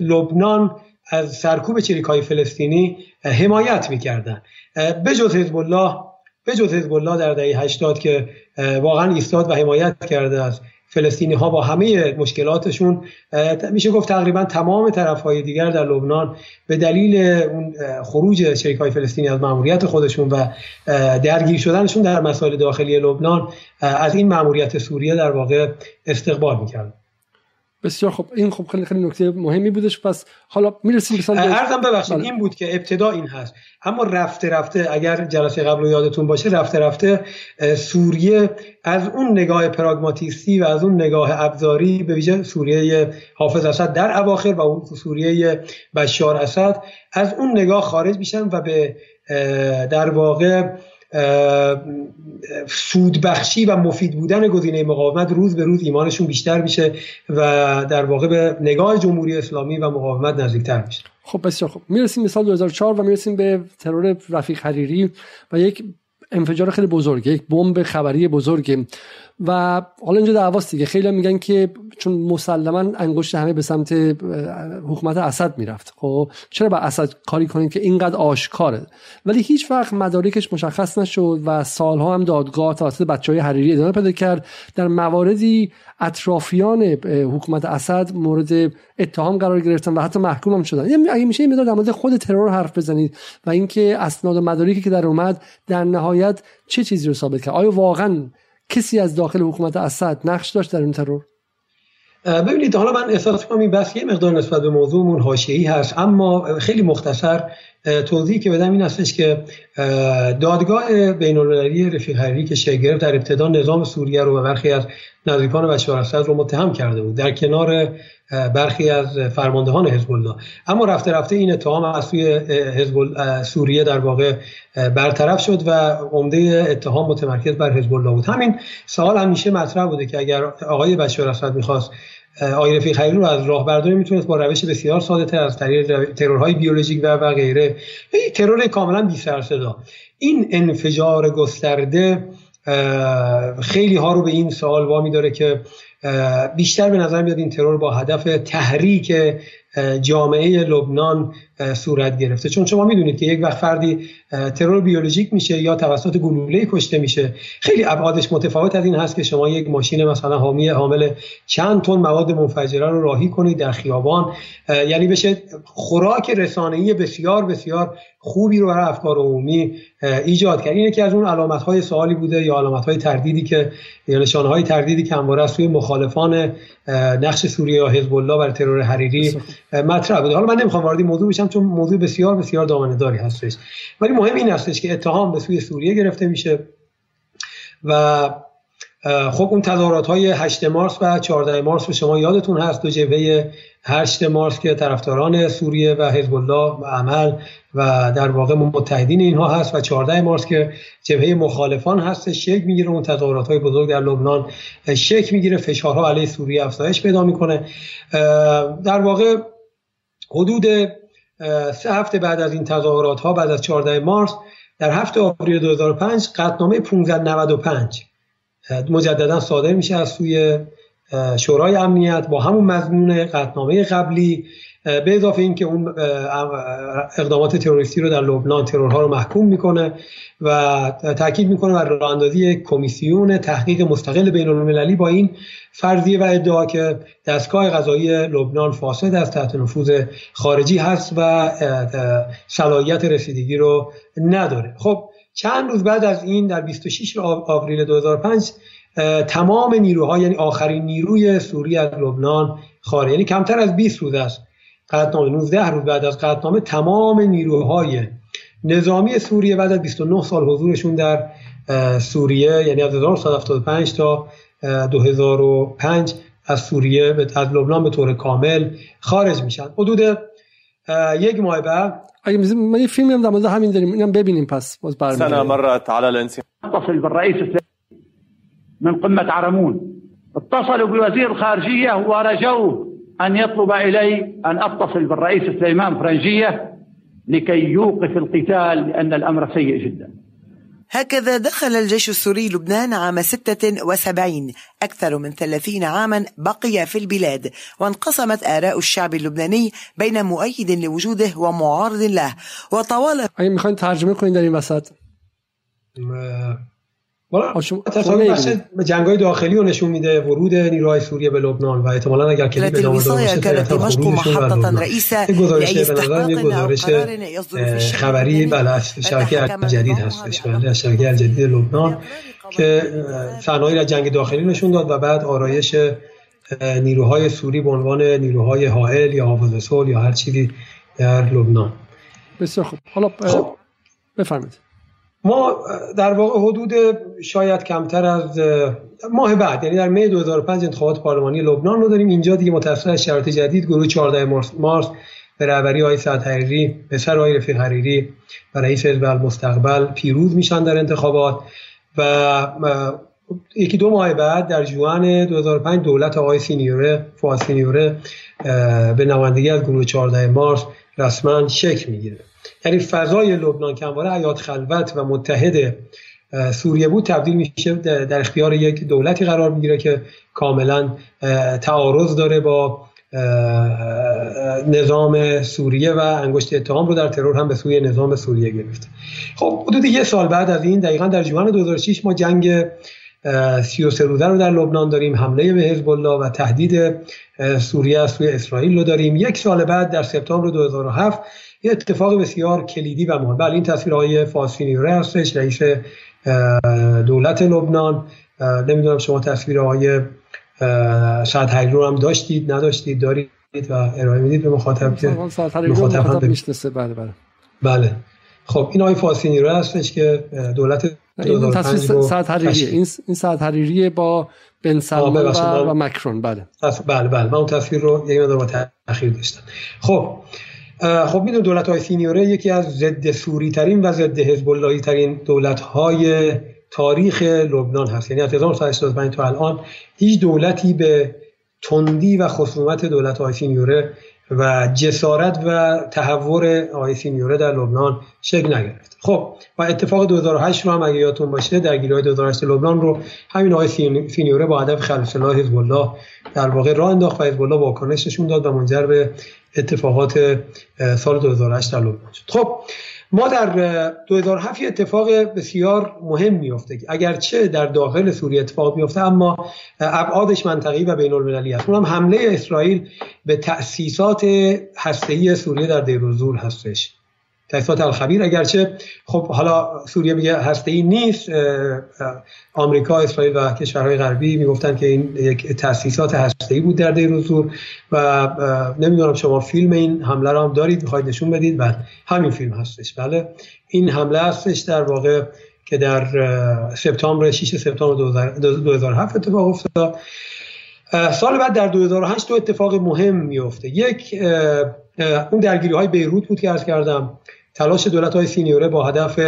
لبنان از سرکوب چریک های فلسطینی حمایت می‌کردن. به جز حزب الله به جز حزب الله در دهه 80 که واقعا ایستاد و حمایت کرده از فلسطینی ها با همه مشکلاتشون. میشه گفت تقریبا تمام طرف های دیگر در لبنان به دلیل اون خروج شریک های فلسطینی از مأموریت خودشون و درگیر شدنشون در مسائل داخلی لبنان از این مأموریت سوریه در واقع استقبال می‌کردن بسیار خب این خب خیلی خیلی نکته مهمی بودش. پس حالا می‌رسیم مثلا ارزم ببخشید بله. این بود که ابتدا این هست. اما رفته رفته اگر جلسه قبل یادتون باشه رفته رفته سوریه از اون نگاه پراگماتیستی و از اون نگاه ابزاری به ویژه سوریه حافظ اسد در اواخر و اون سوریه بشار اسد از اون نگاه خارج میشن و به در واقع سودبخشی و مفید بودن گزینه مقاومت روز به روز ایمانشون بیشتر میشه و در واقع به نگاه جمهوری اسلامی و مقاومت نزدیکتر میشه. خب بسیار خب می‌رسیم به سال 2004 و می‌رسیم به ترور رفیق حریری و یک انفجار خیلی بزرگ یک بمب خبری بزرگ و حالا اینجا دعواست دیگه. خیلی میگن که چون مسلما انگشت همه به سمت حکومت اسد می‌رفت. خب چرا با اسد کاری کنید که اینقدر آشکاره؟ ولی هیچ وقت مدارکش مشخص نشد و سالها هم دادگاه توسط بچه های حریری ادامه پیدا کرد. در مواردی اطرافیان حکومت اسد مورد اتهام قرار گرفتن و حتی محکوم هم شدن. یعنی اگه میشه این در مورد خود ترور حرف بزنید و اینکه اسناد و مدارکی که در اومد در نهایت چه چیزی رو ثابت کرد؟ آیا واقعا کسی از داخل حکومت اسد نقش داشت در این ترور؟ ببینید حالا من احساس کنم این بحث یه مقدار نسبت به موضوعمون حاشیه‌ای هست اما خیلی مختصر توضیحی که بدم این هستش که دادگاه بین المللی رفیق حریری که شکل گرفت در ابتدا نظام سوریه رو و برخی از نزدیکان بشار اسد رو متهم کرده بود در کنار برخی از فرماندهان حزب الله اما رفته رفته این اتهام از سوی حزب سوریه در واقع برطرف شد و عمده اتهام متمرکز بر حزب الله بود. همین سوال همیشه مطرح بوده که اگر آقای بشار اسد می‌خواست آقای رفیق حریری رو از راه برداری می‌تونست با روش بسیار ساده تر از طریق ترورهای بیولوژیک و و غیره. ترور کاملا بی سر صدا. این انفجار گسترده خیلی ها رو به این سوال وامی داره که بیشتر به نظر میاد این ترور با هدف تحریک جامعه لبنان صورت گرفته. چون شما می‌دونید که یک وقت فردی ترور بیولوژیک میشه یا توسط گلوله کشته میشه. خیلی ابعادش متفاوت از این هست که شما یک ماشین مثلا حامی حامل چند تن مواد منفجره رو راهی کنید در خیابان. یعنی بشه خوراک رسانه‌ای بسیار بسیار خوبی رو برای افکار عمومی ایجاد کرد. اینه که از اون علامت های سوالی بوده یا علامت های تردیدی که یا نشانه تردیدی که همواره از سوی مخالفان نقش سوریه یا حزب الله بر ترور حریری مطرح بوده. حالا من نمی‌خوام وارد موضوع بشم چون موضوع بسیار بسیار دامنه داری هستش. ولی مهم این هستش که اتهام به سوی سوریه گرفته میشه و خب اون تظاهرات های 8 مارس و 14 مارس رو شما یادتون هست. دو جبهه 8 مارس که طرفداران سوریه و حزب الله عمل و در واقع متحدین اینها هست و 14 مارس که جبهه مخالفان هست شک می‌گیره. اون تظاهرات های بزرگ در لبنان شک می‌گیره. فشارها علیه سوریه افزایش پیدا می‌کنه. در واقع حدود سه هفته بعد از این تظاهرات ها بعد از 14 مارس در هفته آوریل 2005 قطنامه 1595 مجددا صادر میشه از سوی شورای امنیت با همون مضمون قطنامه قبلی. به اضافه اینکه اون اقدامات تروریستی رو در لبنان ترورها رو محکوم می‌کنه و تاکید می‌کنه بر راه اندازی کمیسیون تحقیق مستقل بین المللی با این فرضیه و ادعا که دستگاه قضایی لبنان فاسد از تحت نفوذ خارجی هست و صلاحیت رسیدگی رو نداره. خب چند روز بعد از این در 26 آوریل 2005 تمام نیروها یعنی آخرین نیروی سوری از لبنان خارج یعنی کمتر از 20 روز است قطنامه 19 روز بعد از قطنامه تمام نیروهای نظامی سوریه بعد از 29 سال حضورشون در سوریه یعنی از 1975 تا 2005 از سوریه از لبنان به طور کامل خارج میشن. حدود یک ماه بعد اگه ما یه فیلمی هم در مورد همین داریم اینم ببینیم پس باز سنه مرت على الانسان اتصل بالرئيس من قمة عرمون. اتصلوا بوزير الخارجية ورجوه أن يطلب إلي أن أتصل بالرئيس سليمان فرنجية لكي يوقف القتال لأن الأمر سيء جدا. هكذا دخل الجيش السوري لبنان عام 76 أكثر من 30 عاما بقي في البلاد وانقسمت آراء الشعب اللبناني بين مؤيد لوجوده ومعارض له. وطوال اگه میخواین ترجمه کنین در این وسط جنگ های داخلی رو نشون میده ورود نیروهای سوریه به لبنان و احتمالا اگر کلیپ ادامه دار باشه كانت دمشق محطة رئيسة گزارش به نظر یک گزارش خبری بله شبکه جدید هستش. بله شبکه الجدید لبنان که صحنه‌ای را جنگ داخلی نشون داد و بعد آرایش نیروهای سوری به عنوان نیروهای حائل یا حافظ صلح یا هر چیزی در لبنان. بسیار خوب. حالا خب. بفرمایید. ما در واقع حدود شاید کمتر از ماه بعد یعنی در می 2005 انتخابات پارلمانی لبنان رو داریم. اینجا دیگه متأثر از شرایط جدید گروه 14 مارس, مارس به رهبری آقای سعد حریری پسر آقای رفیق حریری و رئیس حزب المستقبل پیروز میشن در انتخابات و یکی دو ماه بعد در جوان 2005 دولت آقای سینیوره فواد سینیوره به نمایندگی از گروه 14 مارس رسما شکل می‌گیره. یعنی فضای لبنان که همواره حیات خلوت و متحد سوریه بود تبدیل میشه در اختیار یک دولتی قرار می‌گیره که کاملا تعارض داره با نظام سوریه و انگشت اتهام رو در ترور هم به سوی نظام سوریه گرفته. خب حدود یه سال بعد از این دقیقا در جوان 2006 ما جنگ 33 روزه رو در لبنان داریم حمله به حزب الله و تهدید سوریه از سوی اسرائیل رو داریم. یک سال بعد در سپتامبر 2007 یه اتفاق بسیار کلیدی و مهم. بله این تصویر های فاسفینیوره هستش رئیس دولت لبنان. نمی‌دونم شما تصویر های سعد رو هم داشتید نداشتید دارید و ارائه می‌دید به مخاطب که مخاطب هم بله بله. بله. خب این آقای فاسفینیوره هستش که دولت این تصویر سعد حریری. این این سعد حریری با بن سلمان و, و مکرون. بله. بله بله. من اون تصویر رو یک مقدار با تاخیر داشتم. خب خب میدون دولت های سینیوره یکی از ضد سوری ترین و ضد حزب اللهی ترین دولت های تاریخ لبنان هست. یعنی از 1985 تا الان هیچ دولتی به تندی و خصومت دولت های سینیوره و جسارت و تحور آقای سینیوره در لبنان شکل نگرفت. خب و اتفاق 2008 رو هم اگه یادتون باشه درگیری های 2008 لبنان رو همین آقای سینیوره با هدف خلع حزب الله در واقع راه انداخت و حزب الله واکنش داد و منجر به اتفاقات سال 2008 در لبنان شد. خب ما در 2007 اتفاق بسیار مهم میفته اگرچه در داخل سوریه اتفاق میفته اما ابعادش منطقی و بین المللی است. اونم حمله اسرائیل به تأسیسات هسته‌ای سوریه در دیروزور هستش. تحصیلات الخبیر. اگرچه خب حالا سوریه میگه هسته ای نیست آمریکا اسرائیل و کشورهای غربی می‌گفتن که این یک تاسیسات هسته ای بود در دیروزور و نمی‌دونم شما فیلم این حمله رو هم دارید می‌خواید نشون بدید. و همین فیلم هستش. بله. این حمله هستش در واقع که در سپتامبر 6 سپتامبر 2007 اتفاق افتاد. سال بعد در 2008 دو اتفاق مهم میفته یک اون درگیری های بیروت بود که از کردم. تلاش دولت های سینیوره با هدف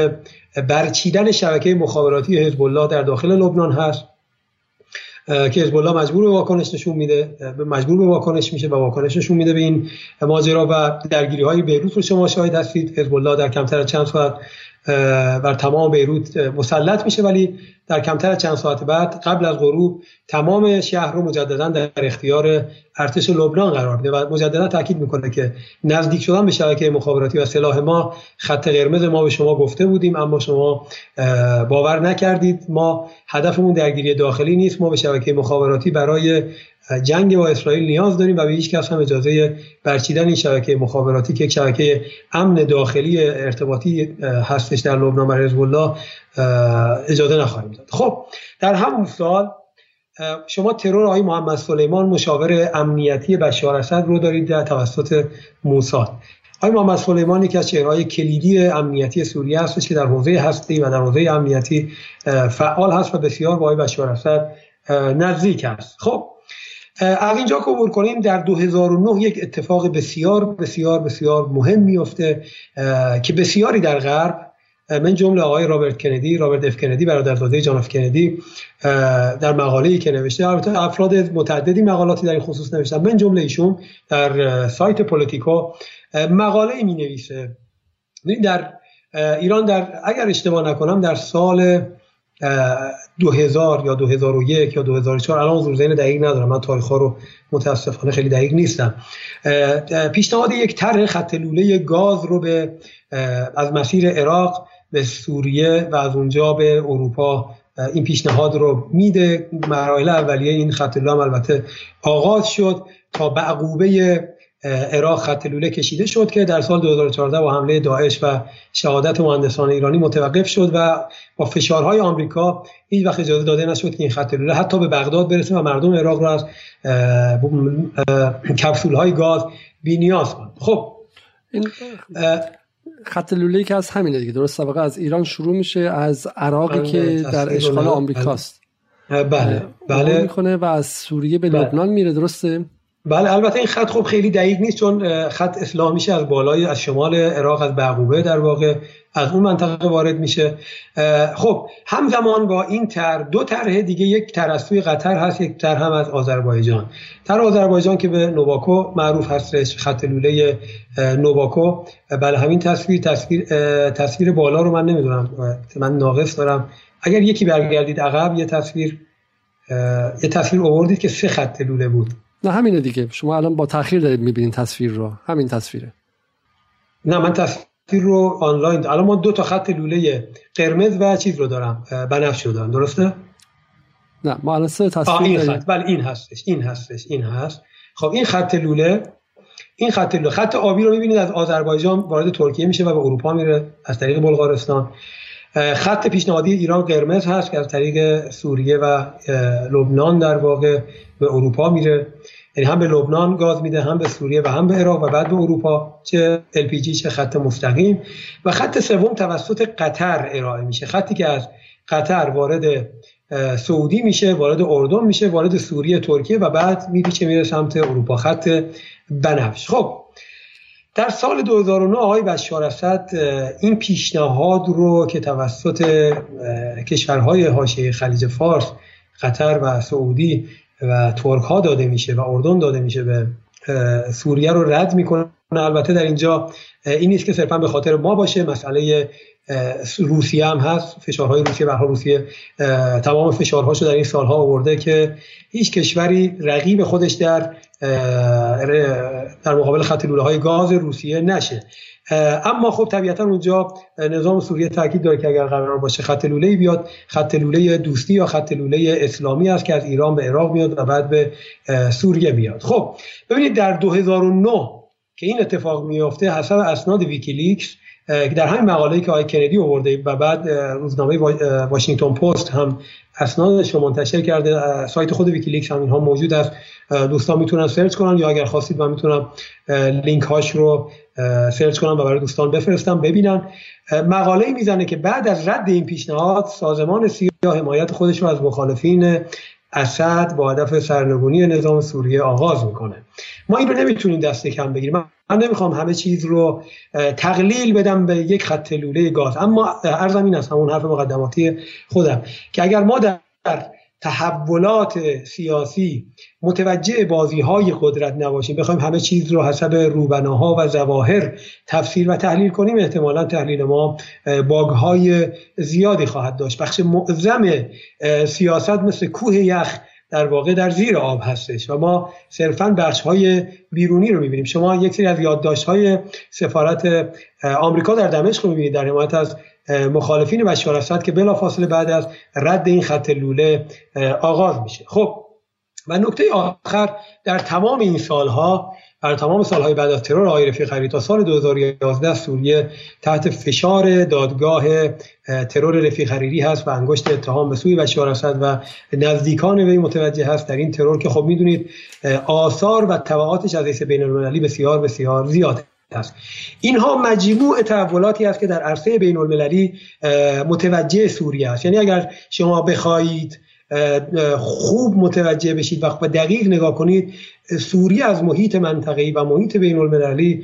برچیدن شبکه مخابراتی حزب الله در داخل لبنان هست که حزب الله مجبور به واکنش نشون میده مجبور به واکنش میشه و واکنش نشون میده به این ماجرا و درگیری های بیروت رو شما شاهد هستید. حزب الله در کمتر از چند ساعت بر تمام بیروت مسلط میشه. ولی در کمتر از چند ساعت بعد قبل از غروب تمام شهر رو مجددا در اختیار ارتش لبنان قرار میده و مجددا تاکید می‌کنه که نزدیک شدن به شبکه مخابراتی و سلاح ما خط قرمز ما به شما گفته بودیم اما شما باور نکردید. ما هدفمون درگیری داخلی نیست. ما به شبکه مخابراتی برای جنگ با اسرائیل نیاز داریم و به هیچ کس هم اجازه برچیدن این شبکه مخابراتی که شبکه امن داخلی ارتباطی هستش در لبنان برای حزب الله اجازه نخواهیم داد. خب در همون سال شما ترور آقای محمد سلیمان مشاور امنیتی بشار اسد رو دارید در توسط موساد. آقای محمد سلیمان یکی از چهرهای کلیدی امنیتی سوریه هستش که در حوزه هستی و در حوزه امنیتی فعال هست و بسیار با آقای بشار اسد نزدیک است خب از اینجا عبور کنیم در 2009 یک اتفاق بسیار بسیار بسیار مهم میفته که بسیاری در غرب من جمله آقای رابرت کندی رابرت اف کندی برادرزاده جان اف کندی در مقاله‌ای که نوشته البته افراد متعددی مقالاتی در این خصوص نوشتن. من جمله ایشون در سایت پولیتیکو مقاله می نویسه. در ایران در اگر اشتباه نکنم در سال 2000 یا 2001 یا 2004 الان حضور ذهن دقیق ندارم. من تاریخ ها رو متاسفانه خیلی دقیق نیستم. پیشنهاد یک طرح خط لوله گاز رو به از مسیر عراق به سوریه و از اونجا به اروپا این پیشنهاد رو میده. مراحل اولیه این خط لوله البته آغاز شد تا به عقوبه عراق خط لوله کشیده شد که در سال 2014 با حمله داعش و شهادت مهندسان ایرانی متوقف شد و با فشارهای آمریکا هیچ وقت اجازه داده نشد که این خط لوله حتی به بغداد برسه و مردم عراق رو از کپسول های گاز بینیاز کنند. خب این خط لوله که از همینه دیگه. درست واقعا از ایران شروع میشه از عراقی که در اشغال بله. آمریکاست. بله. بله می‌کنه و از سوریه به لبنان میره درسته؟ بله البته این خط خب خیلی دقیق نیست چون خط اصلاح میشه از بالای از شمال عراق از بعقوبه در واقع از اون منطقه وارد میشه. خب همزمان با این تر دو طرح دیگه یک تر از سوی قطر هست یک تر هم از آذربایجان. تر آذربایجان که به نوباکو معروف هستش خط لوله نوباکو. بله همین تصویر تصویر تصویر بالا رو من نمی‌دونم من ناقص دارم. اگر یکی برگردید عقب یه تصویر یه تصویر آوردید که سه خط لوله بود. نه همینه دیگه. شما الان با تاخیر دارید می‌بینید تصویر رو. همین تصویره. نه من تصویر رو آنلاین الان ما دو تا خط لوله قرمز و چیز رو دارم بنفش رو دارم. درسته؟ نه ما الان سه تصویر این خط. بله این هستش این هستش این هست. خب این خط لوله این خط لوله. خط آبی رو می‌بینید از آذربایجان وارد ترکیه میشه و به اروپا میره از طریق بلغارستان. خط پیشنهادی ایران قرمز هست که از طریق سوریه و لبنان در واقع به اروپا میره. یعنی هم به لبنان گاز میده هم به سوریه و هم به عراق و بعد به اروپا. چه LPG چه خط مستقیم. و خط سوم توسط قطر ارائه میشه. خطی که از قطر وارد سعودی میشه وارد اردن میشه وارد سوریه ترکیه و بعد چه میره سمت اروپا. خط بنفش. خب در سال 2009 آقای بشار اسد این پیشنهاد رو که توسط کشورهای حاشیه خلیج فارس قطر و سعودی و ترک ها داده میشه و اردن داده میشه به سوریه رو رد می‌کنه. البته در اینجا این نیست که صرفا به خاطر ما باشه مسئله روسیه هم هست. فشارهای روسیه به روسیه تمام فشارهاشو در این سالها آورده که هیچ کشوری رقیب خودش در در مقابل خط های گاز روسیه نشه. اما خب طبیعتا اونجا نظام سوریه تاکید داره که اگر قرار باشه خط لوله بیاد خط لوله دوستی یا خط لوله اسلامی است که از ایران به عراق میاد و بعد به سوریه میاد. خب ببینید در 2009 که این اتفاق میافته حسب اسناد ویکیلیکس در همین مقاله‌ای که آقای کندی آورده و بعد روزنامه واشنگتن پست هم اسنادش رو منتشر کرده سایت خود ویکیلیکس هم اینها موجود است. دوستان می‌تونن search کنن یا اگر خواستید من می‌تونم لینک هاش رو search کنم و برای دوستان بفرستم ببینن. مقاله می‌زنه که بعد از رد این پیشنهاد سازمان سیا حمایت خودش رو از مخالفین اسد با هدف سرنگونی نظام سوریه آغاز می‌کنه. ما این رو نمی‌تونیم دست کم بگیریم. من نمی‌خوام همه چیز رو تقلیل بدم به یک خط لوله گاز. اما عرضم این است همون حرف مقدماتی خودم که اگر ما در تحولات سیاسی متوجه بازی های قدرت نباشیم بخوایم همه چیز رو حسب روبناها و زواهر تفسیر و تحلیل کنیم احتمالا تحلیل ما باگ های زیادی خواهد داشت. بخش معظم سیاست مثل کوه یخ در واقع در زیر آب هستش و ما صرفا بخش های بیرونی رو می‌بینیم. شما یک سری از یادداشت های سفارت آمریکا در دمشق می‌بینید در حمایت از مخالفین بشار اسد که بلافاصله بعد از رد این خط لوله آغاز میشه. خب و نکته آخر در تمام این سالها در تمام سالهای بعد از ترور آقای رفیق تا سال 2011 سوریه تحت فشار دادگاه ترور رفیق حریری هست و انگشت اتهام به سوی بشار اسد و نزدیکان وی متوجه هست در این ترور که خب می‌دونید آثار و تبعاتش از بین المللی بسیار بسیار زیاد است. اینها مجموع تحولاتی است که در عرصه بین المللی متوجه سوریه است. یعنی اگر شما بخواهید خوب متوجه بشید و دقیق نگاه کنید سوریه از محیط منطقه‌ای و محیط بین المللی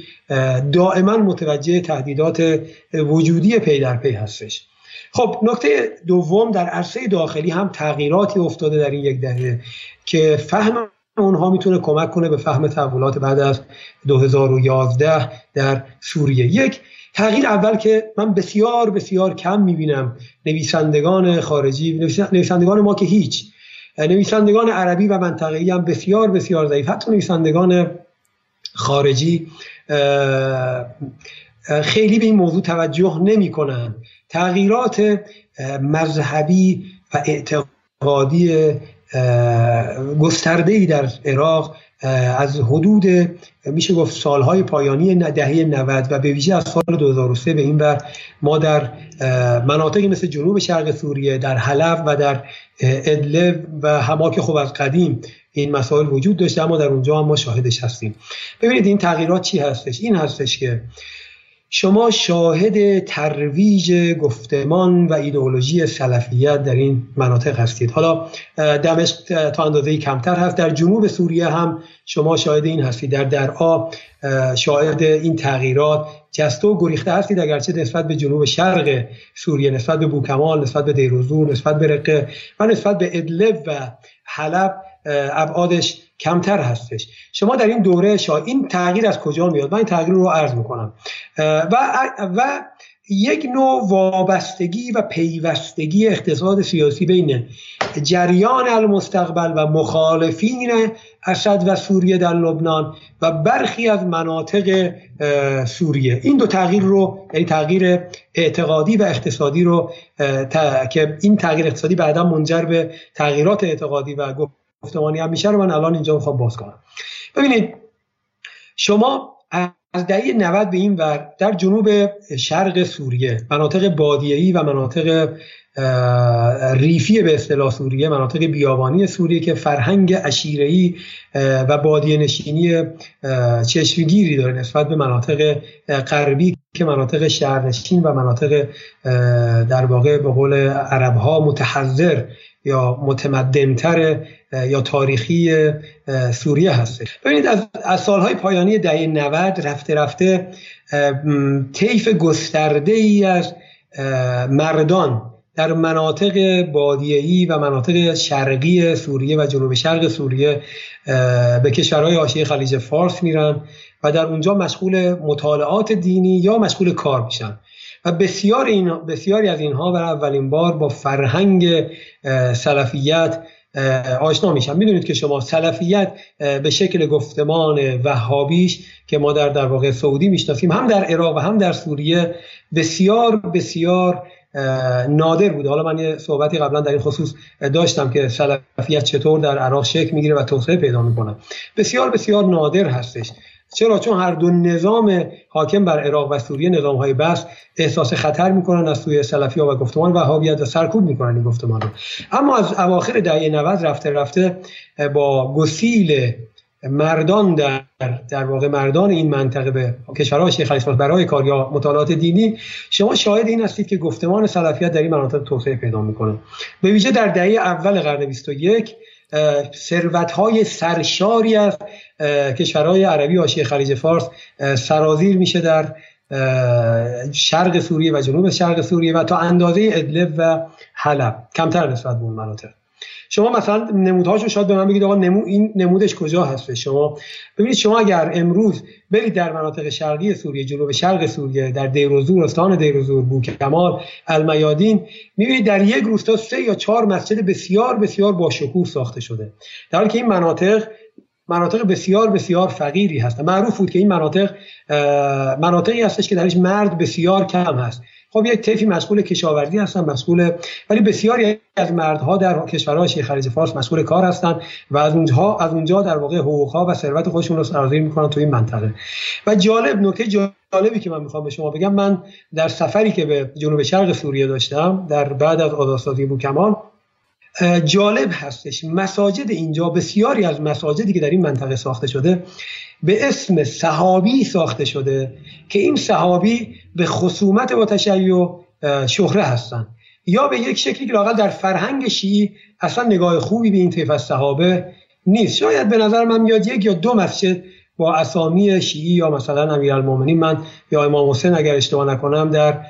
دائما متوجه تهدیدات وجودی پی در پی هستش. خب نکته دوم در عرصه داخلی هم تغییراتی افتاده در این یک دهه که فهم اونها می‌تونه کمک کنه به فهم تحولات بعد از 2011 در سوریه. یک تغییر اول که من بسیار بسیار کم می‌بینم نویسندگان خارجی نویسندگان ما که هیچ نویسندگان عربی و منطقه‌ای هم بسیار بسیار ضعیف. حتی نویسندگان خارجی خیلی به این موضوع توجه نمی کنند تغییرات مذهبی و اعتقادی گسترده ای در عراق از حدود میشه گفت سالهای پایانی دهه 90 و به ویژه از سال 2003 به این بر ما در مناطقی مثل جنوب شرق سوریه در حلب و در ادلب و هما که خب از قدیم این مسائل وجود داشته اما در اونجا هم ما شاهدش هستیم. ببینید این تغییرات چی هستش؟ این هستش که شما شاهد ترویج گفتمان و ایدئولوژی سلفیت در این مناطق هستید. حالا دمشق تا اندازه کمتر هست. در جنوب سوریه هم شما شاهد این هستید. در درعا شاهد این تغییرات. جسته و گریخته هستید اگرچه نسبت به جنوب شرق سوریه نسبت به بوکمال نسبت به دیروزور نسبت به رقه و نسبت به ادلب و حلب ابعادش کمتر هستش. شما در این دوره شا این تغییر از کجا میاد؟ من این تغییر رو عرض می‌کنم. و و یک نوع وابستگی و پیوستگی اقتصاد سیاسی بین جریان المستقبل و مخالفین اسد و سوریه در لبنان و برخی از مناطق سوریه. این دو تغییر رو یعنی تغییر اعتقادی و اقتصادی رو که این تغییر اقتصادی بعدا منجر به تغییرات اعتقادی و گفتمانی هم میشه رو من الان اینجا می‌خوام باز کنم. ببینید شما از دهه 90 به این ور در جنوب شرق سوریه مناطق بادیه‌ای و مناطق ریفی به اصطلاح سوریه مناطق بیابانی سوریه که فرهنگ عشیره‌ای و بادیه نشینی چشمگیری داره نسبت به مناطق غربی که مناطق شهرنشین و مناطق در واقع به قول عرب ها متحضر یا متمدنتر یا تاریخی سوریه هست ببینید از, سالهای پایانی دهه 90 رفته رفته طیف گسترده ای از مردان در مناطق بادیهی و مناطق شرقی سوریه و جنوب شرق سوریه به کشورهای حاشیه خلیج فارس میرن و در اونجا مشغول مطالعات دینی یا مشغول کار میشن. و بسیار این بسیاری از اینها برای اولین بار با فرهنگ سلفیت آشنا میشن. می‌دونید که شما سلفیت به شکل گفتمان وهابیش که ما در در واقع سعودی می‌شناسیم هم در عراق و هم در سوریه بسیار بسیار نادر بوده. حالا من یه صحبتی قبلا در این خصوص داشتم که سلفیت چطور در عراق شکل می‌گیره و توسعه پیدا می‌کنه. بسیار بسیار نادر هستش. چرا؟ چون هر دو نظام حاکم بر عراق و سوریه نظام های بس احساس خطر می‌کنن از سوی سلفی ها و گفتمان وهابیت و سرکوب می‌کنن این گفتمان رو. اما از اواخر دهه 90 رفته رفته با گسیل مردان در در واقع مردان این منطقه به کشورهای شیخ خلیفه برای کار یا مطالعات دینی شما شاهد این هستید که گفتمان سلفیت در این مناطق توسعه پیدا می‌کنه. به ویژه در دهه اول قرن 21 ثروت های سرشاری از کشورهای عربی حاشیه خلیج فارس سرازیر میشه در شرق سوریه و جنوب شرق سوریه و تا اندازه ادلب و حلب. کمتر نسبت به اون مناطق. شما مثلا نمودهاشو شاید به من بگید آقا نمو این نمودش کجا هست شما ببینید شما اگر امروز برید در مناطق شرقی سوریه جنوب شرق سوریه در دیروزور استان دیروزور بوکمال المیادین می‌بینید در یک روستا سه یا چهار مسجد بسیار بسیار با شکوه ساخته شده. در حالی که این مناطق مناطق بسیار بسیار فقیری هست معروف بود که این مناطق مناطقی هستش که درش مرد بسیار کم هست. خب یک طیفی مسئول کشاورزی هستن مسئول ولی بسیاری از مردها در کشورهای خلیج فارس مسئول کار هستن و از اونجا از اونجا در واقع حقوقها و ثروت خودشون رو سرازیر می‌کنن تو این منطقه. و جالب نکته جالبی که من می‌خوام به شما بگم من در سفری که به جنوب شرق سوریه داشتم در بعد از آزادسازی بوکمال جالب هستش. مساجد اینجا بسیاری از مساجدی که در این منطقه ساخته شده به اسم صحابی ساخته شده که این صحابی به خصومت با تشیع شهره هستند یا به یک شکلی که لاقل در فرهنگ شیعی اصلا نگاه خوبی به این طیف از صحابه نیست. شاید به نظر من میاد یک یا دو مسجد با اسامی شیعی یا مثلا امیرالمومنین. من یا امام حسین اگر اشتباه نکنم در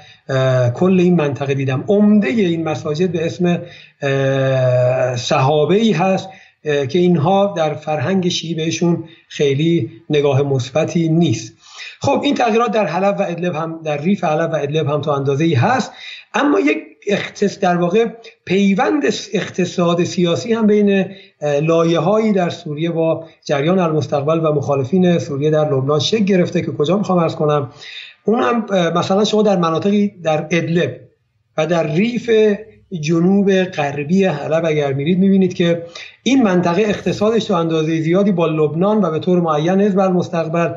کل این منطقه دیدم. عمده این مساجد به اسم صحابه ای هست که اینها در فرهنگ شیعی بهشون خیلی نگاه مثبتی نیست. خب این تغییرات در حلب و ادلب هم در ریف حلب و ادلب هم تا اندازه ای هست. اما یک اختص در واقع پیوند اقتصاد سیاسی هم بین لایه هایی در سوریه با جریان المستقبل و مخالفین سوریه در لبنان شکل گرفته که کجا می‌خوام ارز کنم. اون هم مثلا شما در مناطقی در ادلب و در ریف جنوب غربی حلب اگر میرید می‌بینید که این منطقه اقتصادش تو اندازه زیادی با لبنان و به طور معین از بر مستقبل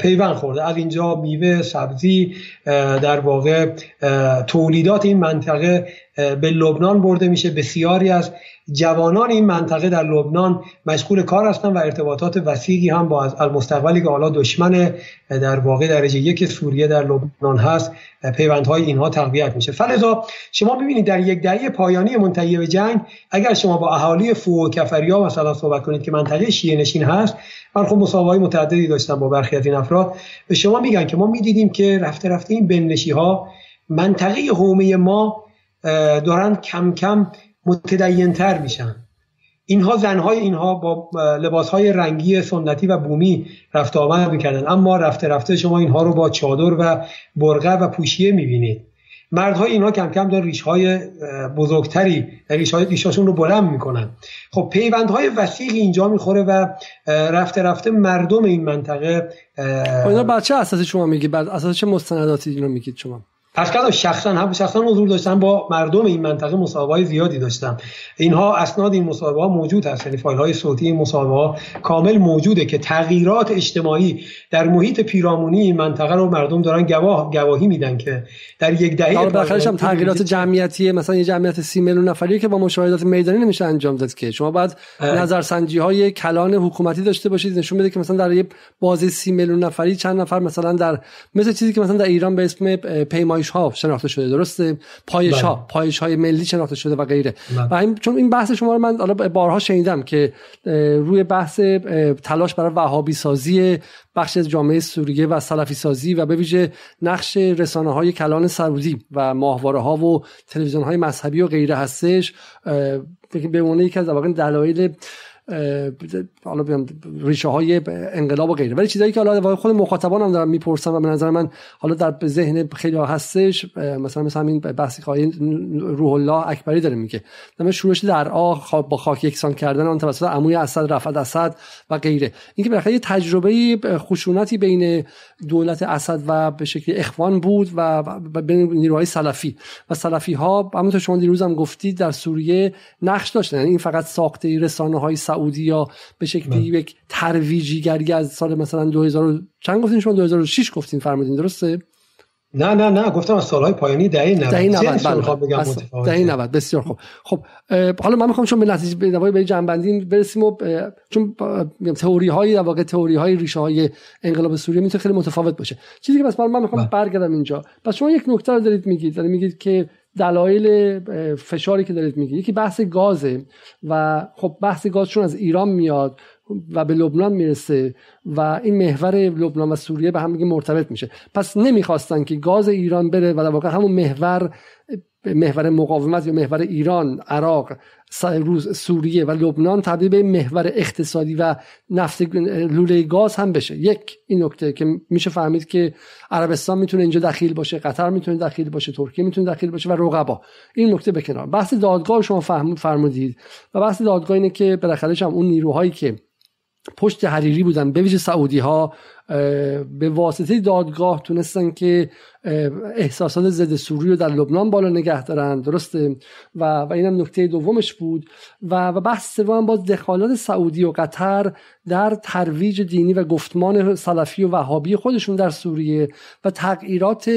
پیوند خورده. از اینجا میوه سبزی در واقع تولیدات این منطقه به لبنان برده میشه. بسیاری از جوانان این منطقه در لبنان مشغول کار هستن و ارتباطات وسیعی هم با از المستقبلی که حالا دشمن در واقع درجه یک سوریه در لبنان هست پیوندهای اینها تقویت میشه. فلذا شما ببینید در یک دهه پایانی منتهی به جنگ اگر شما با اهالی فو و کفریا مثلا صحبت کنید که منطقه شیعه نشین هست. من خب مصاحبه متعددی داشتم با برخی از این افراد. به شما میگن که ما می‌دیدیم که رفته رفته این بنشی ها منطقه حومه ما دارن کم کم متدینتر میشن. اینها زنهای اینها با لباسهای رنگی سنتی و بومی رفت آمد می‌کردن. اما رفته رفته شما اینها رو با چادر و برقه و پوشیه می‌بینید. مردهای اینها کم کم دارن ریشهای بزرگتری ریشهای ریشاشون رو بلند می‌کنن. خب پیوندهای وسیعی اینجا می‌خوره و رفته رفته مردم این منطقه خب اینا بچه اساسی شما میگید بعد اساس چه مستنداتی اینو میگید شما؟ پس کردم شخصا هم شخصا حضور داشتم با مردم این منطقه مصاحبه زیادی داشتم. اینها اسناد این مصاحبه ها موجود هست یعنی فایل های صوتی این مصاحبه ها کامل موجوده که تغییرات اجتماعی در محیط پیرامونی این منطقه رو مردم دارن گواه گواهی میدن که در یک دهه بخرش هم تغییرات جمعیتی مثلا یه جمعیت سی میلیون نفری که با مشاهدات میدانی نمیشه انجام داد که. شما باید نظرسنجی های کلان حکومتی داشته باشید نشون بده که مثلا در یه بازی سی میلیون نفری چند نفر مثلا در مثل چیزی که مثلا در ایران به اسم پیمایش ها شناخته شده درسته پایش ها بله. پایش های ملی شناخته شده و غیره بله. و این چون این بحث شما رو من حالا بارها شنیدم که روی بحث تلاش برای وهابی سازی بخش از جامعه سوریه و سلفی سازی و به ویژه نقش رسانه های کلان سعودی و ماهواره ها و تلویزیون های مذهبی و غیره هستش به عنوان یکی از دلایل حالا بیام ریشه های انقلاب و غیره. ولی چیزایی که حالا خود مخاطبان هم دارن می‌پرسن و به نظر من حالا در ذهن خیلی هستش مثلا مثلا همین بحثی خواهی روح الله اکبری داره میگه. در شورش در آ با خاک یکسان کردن آن توسط عموی اسد رفعت اسد و غیره. اینکه بالاخره یه تجربه خشونتی بین دولت اسد و به شکل اخوان بود و بین نیروهای سلفی. و سلفی ها همونطور شما دیروز هم گفتید در سوریه نقش داشتن. یعنی این فقط ساخته رسانه های سعودی یا به شکلی بله. یک ترویجیگری از سال مثلا 2000 چند گفتین شما؟ 2006 گفتین فرمودین درسته؟ نه نه نه گفتم از سالهای پایانی دهه 90 دهه 90 بله دهه 90 بسیار خوب. خب حالا من می‌خوام چون به نتیجه به به جنبندی برسیم و چون تئوری های در واقع تئوری های ریشه های انقلاب سوریه می‌تونه خیلی متفاوت باشه. چیزی که بس من می‌خوام بله. برگردم اینجا. پس شما یک نکته رو دارید میگید. دارید میگید که دلایل فشاری که دارید میگید یکی بحث گازه و خب بحث گاز چون از ایران میاد و به لبنان می‌رسه و این محور لبنان و سوریه به هم مرتبط میشه. پس نمی‌خواستن که گاز ایران بره و در واقع همون محور محور مقاومت یا محور ایران عراق روز سوریه و لبنان تبدیل به محور اقتصادی و نفت لوله گاز هم بشه. یک این نکته که میشه فهمید که عربستان می‌تونه اینجا دخیل باشه قطر می‌تونه دخیل باشه ترکیه می‌تونه دخیل باشه و رقبا. این نکته به کنار. بحث دادگاه شما فرمودید و بحث دادگاه اینه که بالاخره هم اون نیروهایی که پشت حریری بودن به ویژه سعودی ها به واسطه دادگاه تونستن که احساسات ضد سوری رو در لبنان بالا نگه دارن درسته؟ و و اینم نکته دومش بود. و و بحث سوم باز دخالت سعودی و قطر در ترویج دینی و گفتمان سلفی و وهابی خودشون در سوریه و تغییرات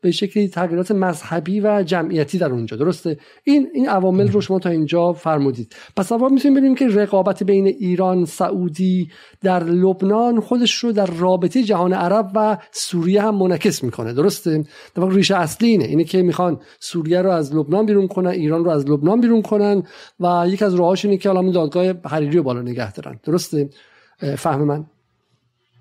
به شکلی تغییرات مذهبی و جمعیتی در اونجا. درسته؟ این این عوامل رو شما تا اینجا فرمودید. پس اول می‌تونیم ببینیم که رقابت بین ایران سعودی در لبنان خودش رو در رابطه جهان عرب و سوریه هم منعکس می‌کنه. درسته؟ در ریشه اصلی اینه. اینه که می‌خوان سوریه رو از لبنان بیرون کنن ایران رو از لبنان بیرون کنن و یک از راهاش اینه که الان دادگاه حریری رو بالا نگه دارن. درسته؟ فهم من.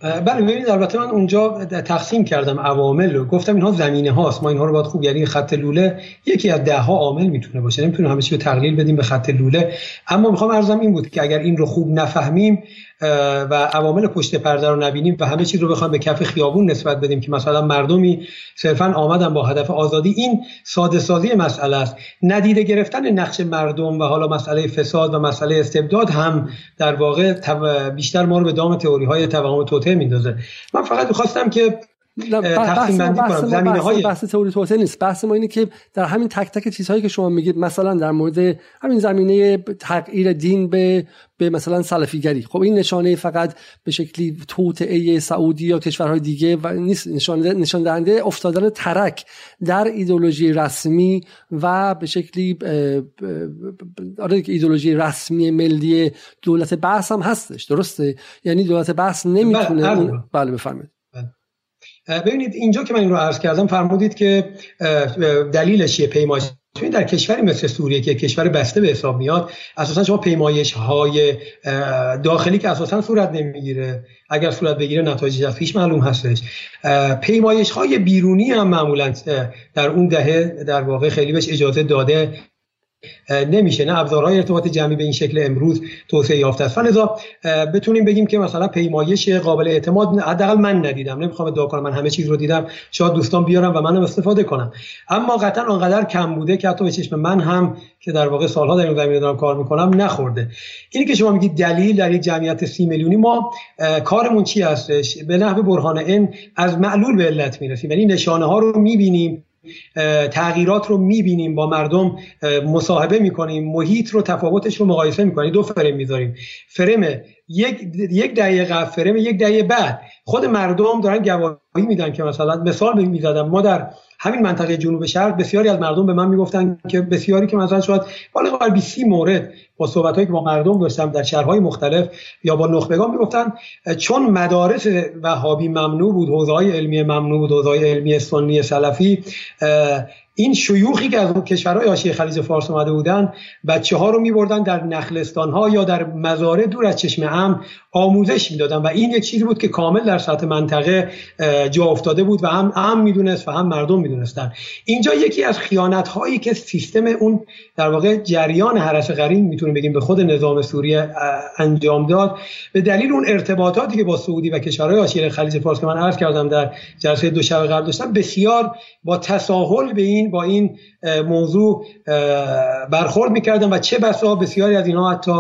بله ببینید البته من اونجا تقسیم کردم عوامل رو. گفتم اینها زمینه هاست. ما اینها رو باید خوب یعنی خط لوله یکی از ده ها عامل می‌تونه باشه. نمی‌تونیم همه چی رو تقلیل بدیم به خط لوله. اما می‌خوام ارزم این بود که اگر این رو خوب نفهمیم و عوامل پشت پرده رو نبینیم و همه چیز رو بخوایم به کف خیابون نسبت بدیم که مثلا مردمی صرفا آمدن با هدف آزادی. این ساده سازی مسئله است. ندیده گرفتن نقش مردم و حالا مسئله فساد و مسئله استبداد هم در واقع بیشتر ما رو به دام تئوری های توهم توته میندازه. من فقط می‌خواستم که بندی کنم. زمینه های بحث تئوری توسعه نیست. بحث ما اینه که در همین تک تک چیزهایی که شما میگید مثلا در مورد همین زمینه تغییر دین به به مثلا سلفیگری. خب این نشانه فقط به شکلی توطئه سعودی یا کشورهای دیگه و نیست. نشانه نشان دهنده افتادن ترک در ایدولوژی رسمی و به شکلی آره ایدولوژی رسمی ملی دولت بحث هم هستش. درسته؟ یعنی دولت بحث نمی‌تونه بله, بله بفرمایید. ببینید اینجا که من این رو عرض کردم فرمودید که دلیلش یه پیمایش. در کشوری مثل سوریه که کشور بسته به حساب میاد اساسا شما پیمایش های داخلی که اساسا صورت نمی‌گیره اگر صورت بگیره نتایج از پیش معلوم هستش. پیمایش های بیرونی هم معمولا در اون دهه در واقع خیلی بهش اجازه داده نمیشه. نه ابزارهای ارتباط جمعی به این شکل امروز توسعه یافته است. فلذا بتونیم بگیم که مثلا پیمایش قابل اعتماد حداقل من ندیدم. نمی‌خوام ادعا کنم من همه چیز رو دیدم. شاید دوستان بیارم و منم استفاده کنم. اما قطعا آنقدر کم بوده که حتی به چشم من هم که در واقع سالها در این زمینه دارم کار می‌کنم نخورده. اینی که شما میگید دلیل در یک جمعیت سی میلیونی ما کارمون چی هستش؟ به نحو برهان این از معلول به علت می‌رسیم. یعنی نشانه ها رو می‌بینیم. تغییرات رو می‌بینیم با مردم مصاحبه می‌کنیم محیط رو تفاوتش رو مقایسه می‌کنیم. دو فرم می‌ذاریم. فرم یک یک دقیقه فرم یک دقیقه بعد. خود مردم دارن گواهی میدن که مثلا مثال می‌زدم ما در همین منطقه جنوب شرق بسیاری از مردم به من می‌گفتن که بسیاری که مثلا شاید بالغ بر 20 مورد با صحبت که با مردم داشتم در شهرهای مختلف یا با نخبگان می‌گفتن چون مدارس وهابی ممنوع بود حوزه های علمی ممنوع بود حوزه های علمی سنی سلفی این شیوخی که از کشورهای حاشیه خلیج فارس اومده بودن بچه ها رو میبردن در نخلستان ها یا در مزارع دور از چشم هم آموزش می‌دادن. و این یک چیزی بود که کامل در سطح منطقه جا افتاده بود و هم هم می‌دونست و هم مردم می‌دونستن. اینجا یکی از خیانت هایی که سیستم اون در واقع جریان حرس غرین می‌تونیم بگیم به خود نظام سوریه انجام داد. به دلیل اون ارتباطاتی که با سعودی و کشورهای حاشیه خلیج فارس که من عرض کردم در جلسه دو شب قبل داشتم بسیار با تساهل به این با این موضوع برخورد می‌کردن و چه بسا بسیاری از اینها حتی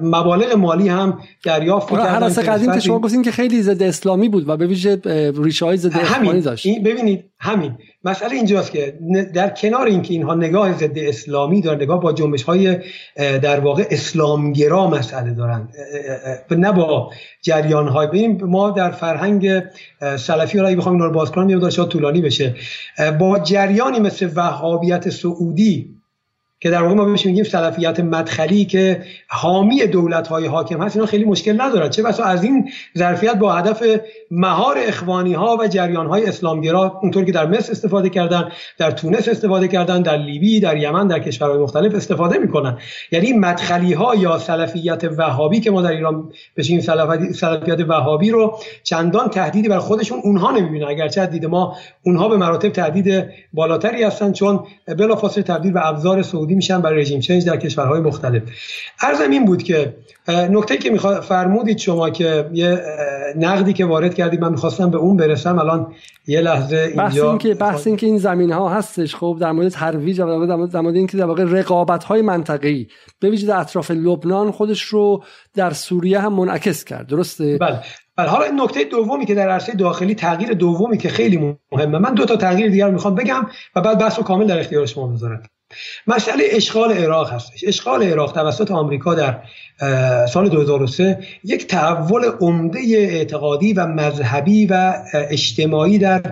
مبالغ مالی هم دریافت می‌کردن. حرس قدیم که شما گفتین که خیلی ضد اسلامی بود و به ویژه ریشه های ضد اسلامی داشت. ببینید همین. مسئله اینجاست که در کنار اینکه اینها نگاه ضد اسلامی دارن نگاه با جنبش های در واقع اسلامگرا مسئله دارن. نه با جریان های ببینیم ما در فرهنگ سلفی را بخوایم اینا رو باز کنیم یه طولانی بشه. با جریانی مثل وهابیت سعودی که در واقع ما بهش میگیم سلفیت مدخلی که حامی دولت های حاکم هست اینا خیلی مشکل ندارد چه بسا از این ظرفیت با هدف مهار اخوانی ها و جریان های اسلامگرا اونطور که در مصر استفاده کردن در تونس استفاده کردن در لیبی در یمن در کشورهای مختلف استفاده می‌کنن. یعنی مدخلی ها یا سلفیت وهابی که ما در ایران بهش میگیم سلفیت وهابی رو چندان تهدیدی بر خودشون اونها نمی‌بینن. اگرچه دید ما اونها به مراتب تهدید بالاتری هستن چون بلافاصله تبدیل به ابزار سعودی میشن برای regime change در کشورهای مختلف. عرضم این بود که نکته که می‌خواد فرمودید شما که یه نقدی که وارد کردید من می‌خواستم به اون برسم. الان یه لحظه اینجا بحث این که بحث این که این زمین ها هستش. خب در مورد ترویج و در مورد اینکه در واقع رقابت های منطقه‌ای به ویژه در اطراف لبنان خودش رو در سوریه هم منعکس کرد. درسته؟ بله. بله حالا این نکته دومی که در عرصه داخلی تغییر دومی که خیلی مهمه. من دو تا تغییر دیگر می‌خوام بگم و بعد بحث رو کامل در اختیار شما بذارم. مسئله اشغال عراق هستش. اشغال عراق توسط آمریکا در سال 2003 یک تحول عمده اعتقادی و مذهبی و اجتماعی در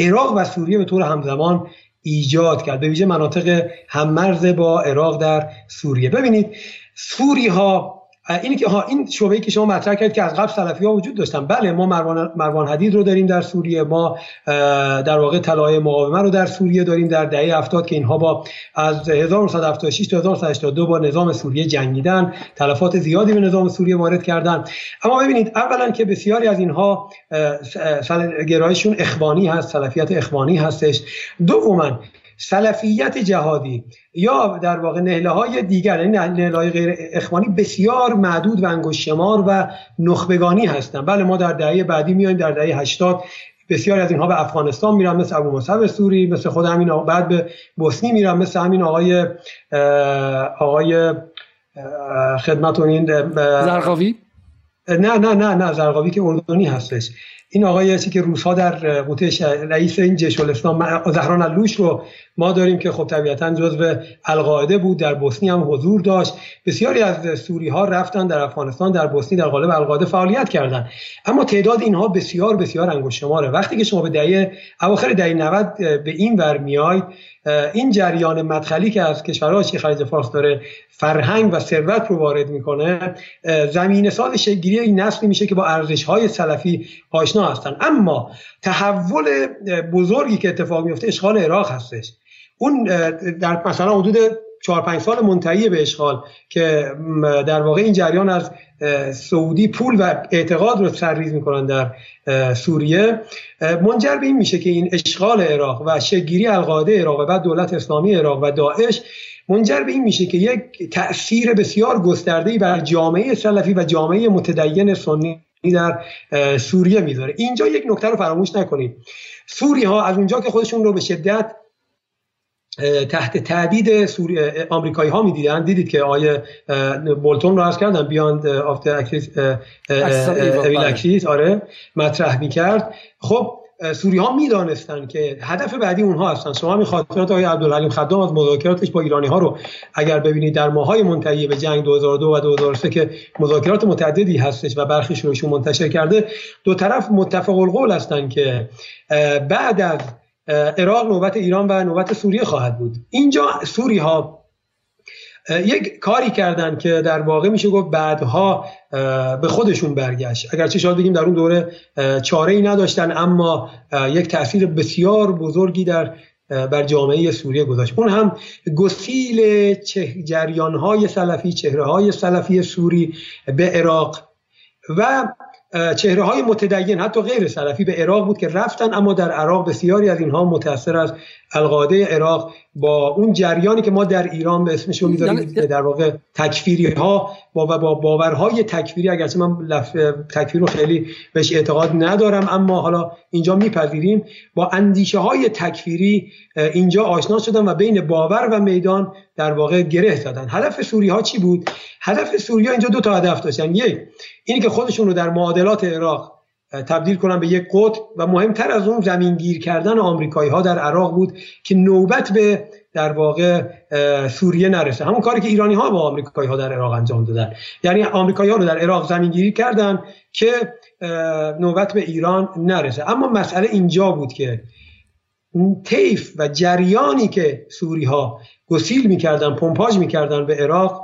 عراق و سوریه به طور همزمان ایجاد کرد. به ویژه مناطق هممرز با عراق در سوریه. ببینید سوری ها اینی که این شعبه‌ای که شما مطرح کردید که از قبل سلفی ها وجود داشتن. بله ما مروان, مروان حدید رو داریم در سوریه ما در واقع طلائع مقاتله رو در سوریه داریم در دهه 70 که اینها با از 1976 تا 1982 با نظام سوریه جنگیدن. تلفات زیادی به نظام سوریه وارد کردن. اما ببینید اولا که بسیاری از اینها گرایشون اخوانی هست سلفیت اخوانی هستش. دوما سلفیت جهادی یا در واقع نحله های دیگر یعنی نحله های غیر اخوانی بسیار معدود و انگشت‌شمار و نخبگانی هستند. بله ما در دهه بعدی میایم در دهه 80 بسیاری از اینها به افغانستان میرن مثل ابو مصعب سوری مثل خود همین آقا بعد به بوسنی میرن مثل همین آقای آقای خدمتون این زرقاوی؟ نه نه نه نه زرقاوی که اردنی هستش. این آقای که روس ها در قوطه رئیس این جیش الاسلام زهران اللوش رو ما داریم که خب طبیعتا جزو القاعده بود در بوسنی هم حضور داشت. بسیاری از سوری ها رفتن در افغانستان در بوسنی در قالب القاعده فعالیت کردند اما تعداد اینها بسیار بسیار انگشت شماره. وقتی که شما به دهه اواخر دهه 90 به این ور میای این جریان مدخلی که از کشورهای که خلیج فارس داره فرهنگ و ثروت رو وارد می‌کنه زمین ساز شگیری این نسلی میشه که با ارزش های سلفی آشنا هستن. اما تحول بزرگی که اتفاق میفته اشغال عراق هستش. اون در مثلا حدود چهار پنج سال منتهی به اشغال که در واقع این جریان از سعودی پول و اعتقاد رو سرریز می‌کنن در سوریه. منجر به این میشه که این اشغال عراق و شگیری القاعده عراق و بعد دولت اسلامی عراق و داعش منجر به این میشه که یک تأثیر بسیار گسترده بر جامعه سلفی و جامعه متدین سنی در سوریه می‌ذاره. اینجا یک نکته رو فراموش نکنید. سوری ها از اونجا که خودشون رو به شدت تحت تعدید سوری آمریکایی ها می‌دیدن. دیدید که آیه بولتون رو عرض کردن بیاند آفت اکریس آره مطرح می‌کرد. خب سوری ها می‌دانستن که هدف بعدی اونها هستن. شما می خاطرات آقای عبدالحلیم خدام از مذاکراتش با ایرانی ها رو اگر ببینید در ماهای منتهی به جنگ 2002 و 2003 که مذاکرات متعددی هستش و برخی روشون منتشر کرده دو طرف متفق القول هستن که بعد از عراق نوبت ایران و نوبت سوریه خواهد بود. اینجا سوری ها یک کاری کردن که در واقع میشه گفت بعدها به خودشون برگشت. اگرچه شاید بگیم در اون دوره چاره ای نداشتن اما یک تاثیر بسیار بزرگی در بر جامعه سوریه گذاشت. اون هم گسیل جریان های سلفی چهره های سلفی سوری به عراق و چهره های متدین حتی غیر سلفی به عراق بود که رفتن اما در عراق بسیاری از اینها متاثر از القاعده عراق با اون جریانی که ما در ایران به اسمش رو می‌ذاریم یعنی در واقع تکفیری ها با با باورهای تکفیری اگرچه من لف... تکفیر رو خیلی بهش اعتقاد ندارم اما حالا اینجا میپذیریم با اندیشه های تکفیری اینجا آشنا شدن و بین باور و میدان در واقع گره زدن. هدف سوری ها چی بود؟ هدف سوری ها اینجا دو تا هدف داشتن. یک اینی که خودشون رو در معادلات عراق تبدیل کنن به یک قطب و مهمتر از اون زمین گیر کردن آمریکایی ها در عراق بود که نوبت به در واقع سوریه نرسه. همون کاری که ایرانی ها با آمریکایی ها در عراق انجام دادن. یعنی آمریکایی ها رو در عراق زمین گیری کردن که نوبت به ایران نرسه. اما مسئله اینجا بود که طیف و جریانی که سوری ها گسیل می‌کردن پمپاژ می‌کردن به عراق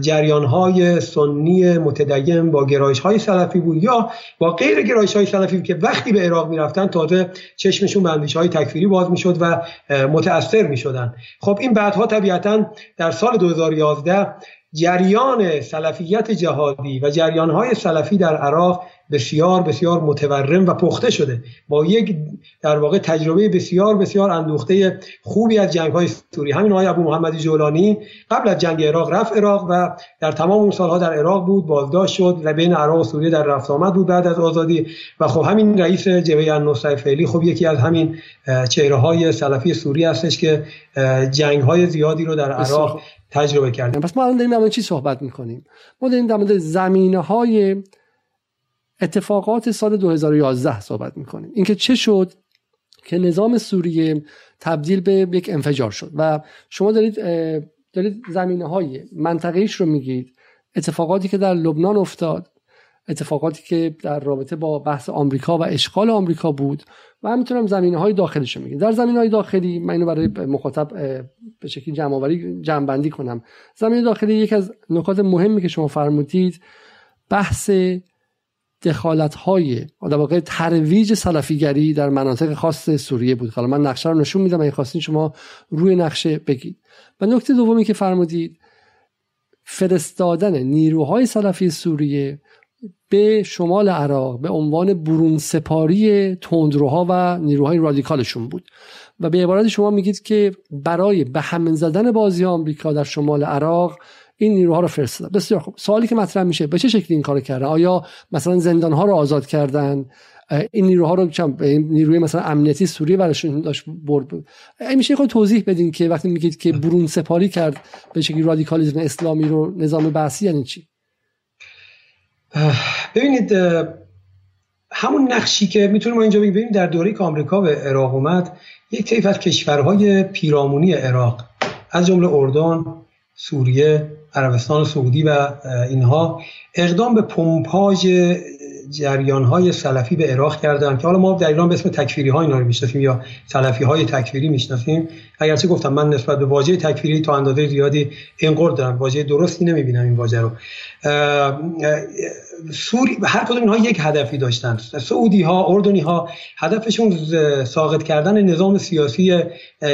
جریان های سنی متدین با گرایش های سلفی بود یا با غیر گرایش های سلفی بود که وقتی به عراق می‌رفتن تازه چشمشون به اندیشه های تکفیری باز می‌شد و متاثر می‌شدن. خب این بعدها طبیعتا در سال 2011 جریان سلفیت جهادی و جریان های سلفی در عراق بسیار بسیار متورم و پخته شده. با یک در واقع تجربه بسیار بسیار اندوخته خوبی از جنگ های سوری. همین آقای ابو محمد جولانی قبل از جنگ عراق رفت عراق و در تمام اون سالها در عراق بود بازداشت شد و بین عراق و سوریه در رفت آمد بود بعد از آزادی. و خب همین رئیس جبهه النصره فعلی خب یکی از همین چهره های سلفی سوری هستش که جنگ های زیادی رو در عراق تجربه کردیم پس ما الان داریم در چی صحبت می‌کنیم؟ ما داریم در مورد زمینه های اتفاقات سال 2011 صحبت می‌کنیم. اینکه چه شد که نظام سوریه تبدیل به یک انفجار شد. و شما دارید دارید زمینه های منطقیش رو میگید. اتفاقاتی که در لبنان افتاد اتفاقاتی که در رابطه با بحث آمریکا و اشغال آمریکا بود و همینطور هم زمینه های داخلیش رو میگید. در زمینه های داخلی من اینو برای مخاطب به شکلی جمع جمع کنم. زمینه داخلی یک از نکات مهمی که شما فرمودید بحث دخالت های در واقع ترویج سلفیگری در مناطق خاص سوریه بود. حالا من نقشه رو نشون میدم اگه خواستین شما روی نقشه بگید. و نکته دومی که فرمودید فرستادن نیروهای سلفی سوریه به شمال عراق به عنوان برون سپاری تندروها و نیروهای رادیکالشون بود. و به عبارت شما میگید که برای به همین زدن بازی آمریکا در شمال عراق این نیروها رو فرستادن. بسیار خوب. سوالی که مطرح میشه به چه شکلی این کارو کردن؟ آیا مثلا زندان ها رو آزاد کردن؟ این نیروها رو این نیروی مثلا امنیتی سوریه براشون داشت برد میشه خود توضیح بدین که وقتی میگید که برون سپاری کرد به شکلی رادیکالیسم اسلامی رو نظام بحثی یعنی چی؟ ببینید همون نقشی که می‌تونیم ما اینجا ببینیم در دوره که آمریکا به عراق اومد یک طیف از کشورهای پیرامونی عراق از جمله اردن سوریه عربستان سعودی و اینها اقدام به پمپاژ جریان های سلفی به عراق کردن که حالا ما در ایران به اسم تکفیری ها اینا رو می‌شناسیم یا سلفی های تکفیری می‌شناسیم. اگرچه گفتم من نسبت به واژه تکفیری تا اندازه زیادی انقرض دارم واژه درستی نمی‌بینم این واژه رو. سوری هر کدوم اینها یک هدفی داشتن. سعودی ها اردنی ها هدفشون ساقط کردن نظام سیاسی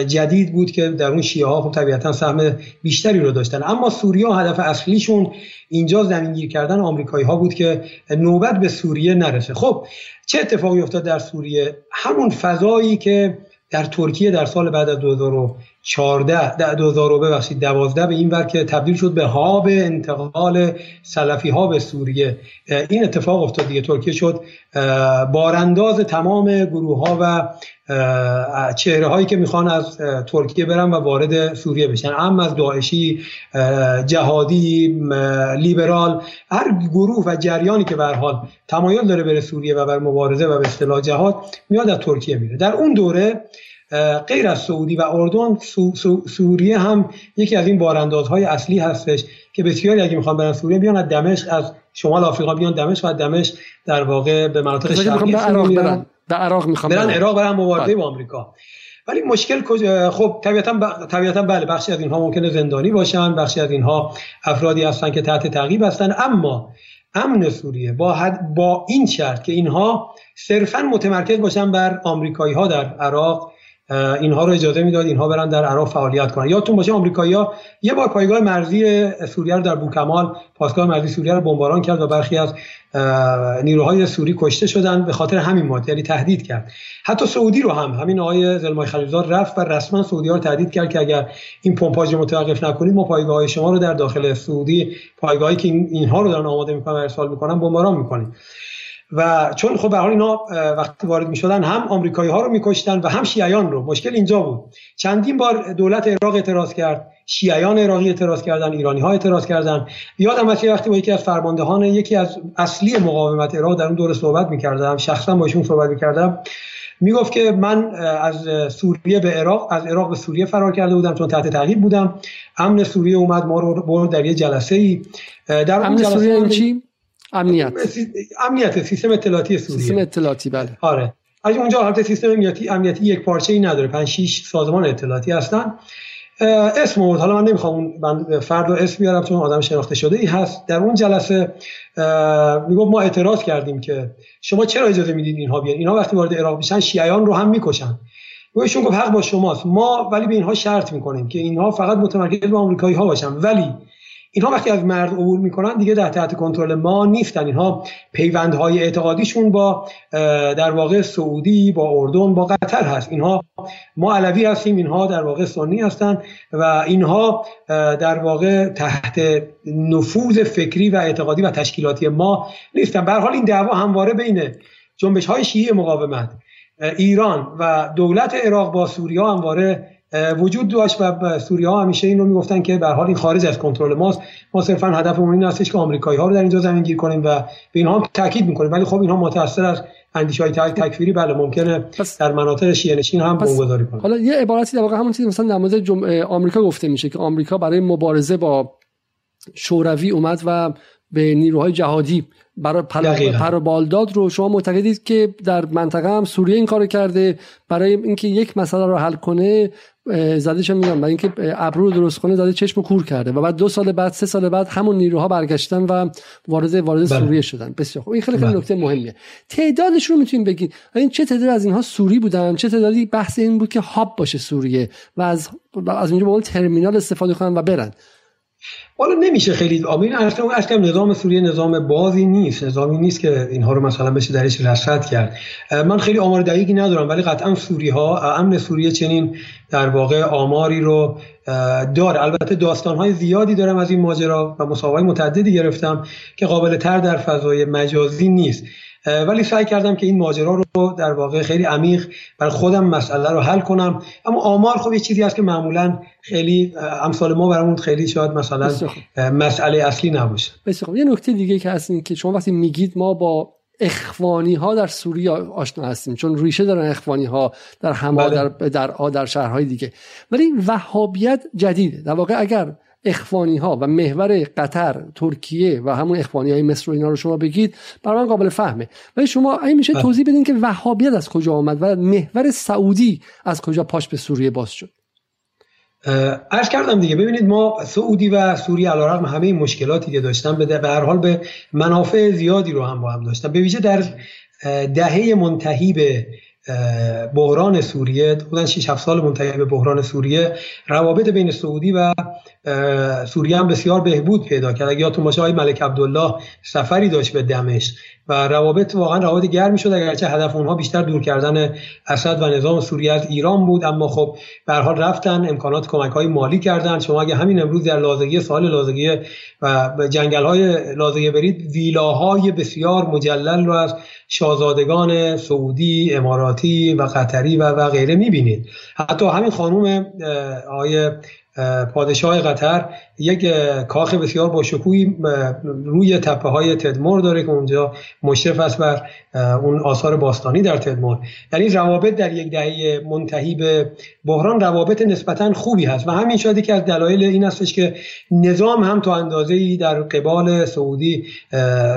جدید بود که در اون شیعه ها خب طبیعتا سهم بیشتری رو داشتن. اما سوریا هدف اصلیشون اینجا زمینگیر کردن آمریکایی ها بود که نوبت به سوریه نرسه. خب چه اتفاقی افتاد در سوریه؟ همون فضایی که در ترکیه در سال بعد از 2014 در 2000 ببخشید 12 به این ور که تبدیل شد به هاب انتقال سلفی ها به سوریه. این اتفاق افتاد دیگه. ترکیه شد بارانداز تمام گروه ها و چهره هایی که می‌خوان از ترکیه برن و وارد سوریه بشن. اما از داعشی جهادی لیبرال هر گروه و جریانی که به حال تمایل داره بره سوریه و بر مبارزه و به اصطلاح جهاد میاد از ترکیه میره. در اون دوره غیر از سعودی و اردن سوریه هم یکی از این باراندازهای اصلی هستش که بسیاری اگه می‌خوان برن سوریه بیان از دمشق از شمال آفریقا بیان دمشق و دمشق در واقع به مناطق شرقی به عراق می‌خوام برن عراق برن مبارزه بله. با آمریکا. ولی مشکل خب طبیعتا طبیعتا بله بخشی از اینها ممکنه زندانی باشن بخشی از اینها افرادی هستن که تحت تعقیب هستن. اما امن سوریه با, با این شرط که اینها صرفا متمرکز باشن بر آمریکایی ها در عراق اینها رو اجازه می‌داد اینها برن در عراق فعالیت کنن. یادتون باشه آمریکایی‌ها یه بار پایگاه مرزی سوریه رو در بوکمال پاسگاه مرزی سوریه رو بمباران کرد و برخی از نیروهای سوری کشته شدن به خاطر همین ماده یعنی تهدید کرد. حتی سعودی رو هم همین آقای زلمای خلیلزاد رفت و رسما سعودی ها رو تهدید کرد که اگر این پمپاژ متوقف نکنید ما پایگاه های شما رو در داخل سعودی پایگاهی که اینها رو دارن آماده می‌کنن ارسال می‌کنن بمباران می‌کنیم. و چون خب به اینا وقتی وارد می شدن هم آمریکایی ها رو میکشتن و هم شیعیان رو. مشکل اینجا بود. چندین بار دولت عراق اعتراض کرد شیعیان عراقی اعتراض کردن ایرانی ها اعتراض کردن. یادم از وقتی با یکی از فرماندهان یکی از اصلی مقاومت عراق در اون دوره صحبت می‌کردم شخصا با ایشون صحبت می‌کردم. می‌گفت که من از سوریه به عراق از عراق به سوریه فرار کرده بودم چون تحت تعقیب بودم. امن سوریه اومد ما رو برد در یه جلسه ای در امن سوریه چی؟ امنیت. امنیت سیستم اطلاعاتی سوریه. سیستم اطلاعاتی بله. آره. از اونجا حالت سیستم امنیتی امنیتی یک پارچه ای نداره. 5 6 سازمان اطلاعاتی هستن. اسم بود. حالا من نمی‌خوام من فرد رو اسم بیارم چون آدم شناخته شده ای هست. در اون جلسه می‌گفت ما اعتراض کردیم که شما چرا اجازه می‌دید اینها بیان؟ اینها وقتی وارد عراق میشن شیعیان رو هم می‌کشن. ایشون گفت حق با شماست. ما ولی به اینها شرط می‌کنیم که اینها فقط متمرکز به آمریکایی ها باشن. ولی اینها وقتی از مرد عبور می‌کنن دیگه در تحت کنترل ما نیستن. اینها پیوندهای اعتقادیشون با در واقع سعودی با اردن با قطر هست. اینها ما علوی هستیم اینها در واقع سنی هستن و اینها در واقع تحت نفوذ فکری و اعتقادی و تشکیلاتی ما نیستن. به حال این دعوا همواره بین جنبش های شیعی مقاومت ایران و دولت عراق با سوریا همواره وجود داشت و سوریه ها همیشه این رو می‌گفتن که به حال این خارج از کنترل ماست. ما صرفا هدفمون این هستش که آمریکایی ها رو در اینجا زمین گیر کنیم و به اینها تاکید می‌کنیم. ولی خب اینها متاثر از اندیشه های تکفیری بله ممکنه پس در مناطق شیعه نشین هم بمبگذاری کنه. حالا یه عبارتی در واقع همون چیزی مثلا در مورد جم... آمریکا گفته میشه که آمریکا برای مبارزه با شوروی اومد و به نیروهای جهادی برای پر بالداد رو. شما معتقدید که در منطقه هم سوریه این کارو کرده؟ برای اینکه یک مسئله رو حل کنه زده میگم. برای اینکه ابرو رو درست کنه زده چشم کور کرده و بعد دو سال بعد سه سال بعد همون نیروها برگشتن و وارد وارد بله. سوریه شدن. بسیار خوب. این خیلی خیلی بله. نکته مهمیه. تعدادش رو می‌تونیم بگید این چه تعداد از اینها سوری بودن؟ چه تعدادی بحث این بود که هاب باشه سوریه و از از اونجا به ترمینال استفاده کنن و برن. حالا نمیشه خیلی آمین اصلا نظام سوریه نظام بازی نیست. نظامی نیست که اینها رو مثلا بشه درش رصد کرد. من خیلی آمار دقیقی ندارم ولی قطعا سوری ها امن سوریه چنین در واقع آماری رو داره. البته داستان های زیادی دارم از این ماجرا و مسابقه متعددی گرفتم که قابل تر در فضای مجازی نیست. ولی سعی کردم که این ماجرا رو در واقع خیلی عمیق بر خودم مسئله رو حل کنم. اما آمار خب یه چیزی هست که معمولا خیلی امثال ما برامون خیلی شاید مثلا مسئله اصلی نباشه. بسیار یه نکته دیگه که هست که شما وقتی میگید ما با اخوانی ها در سوریه آشنا هستیم چون ریشه دارن اخوانی ها در هما بله. در در, در شهرهای دیگه. ولی وهابیت جدیده. در واقع اگر اخوانی ها و محور قطر ترکیه و همون اخوانی های مصر و اینا رو شما بگید برای من قابل فهمه. ولی شما این میشه بله. توضیح بدین که وهابیت از کجا آمد و محور سعودی از کجا پاش به سوریه باز شد؟ ارز کردم دیگه. ببینید ما سعودی و سوریه علیرغم همه مشکلاتی که داشتن به هر حال به منافع زیادی رو هم با هم داشتن. به ویژه در دهه منتهی به بحران سوریه بودن 6 7 سال منتهی به بحران سوریه روابط بین سعودی و سوریه هم بسیار بهبود پیدا کرد. اگه یادتون باشه آقای ملک عبدالله سفری داشت به دمشق و روابط واقعا روابط گرمی شد اگرچه هدف اونها بیشتر دور کردن اسد و نظام سوریه از ایران بود اما خب به حال رفتن امکانات کمک های مالی کردن. شما اگه همین امروز در لازگی سال لازگی و جنگل های لازگی برید ویلاهای بسیار مجلل رو از شاهزادگان سعودی اماراتی و قطری و, و غیره می‌بینید. حتی همین خانوم آقای پادشاه قطر یک کاخ بسیار با شکوهی روی تپه های تدمور داره که اونجا مشرف است بر اون آثار باستانی در تدمور یعنی روابط در یک دهه منتهی به بحران روابط نسبتا خوبی هست و همین شاید که از دلایل این هستش که نظام هم تا اندازه ای در قبال سعودی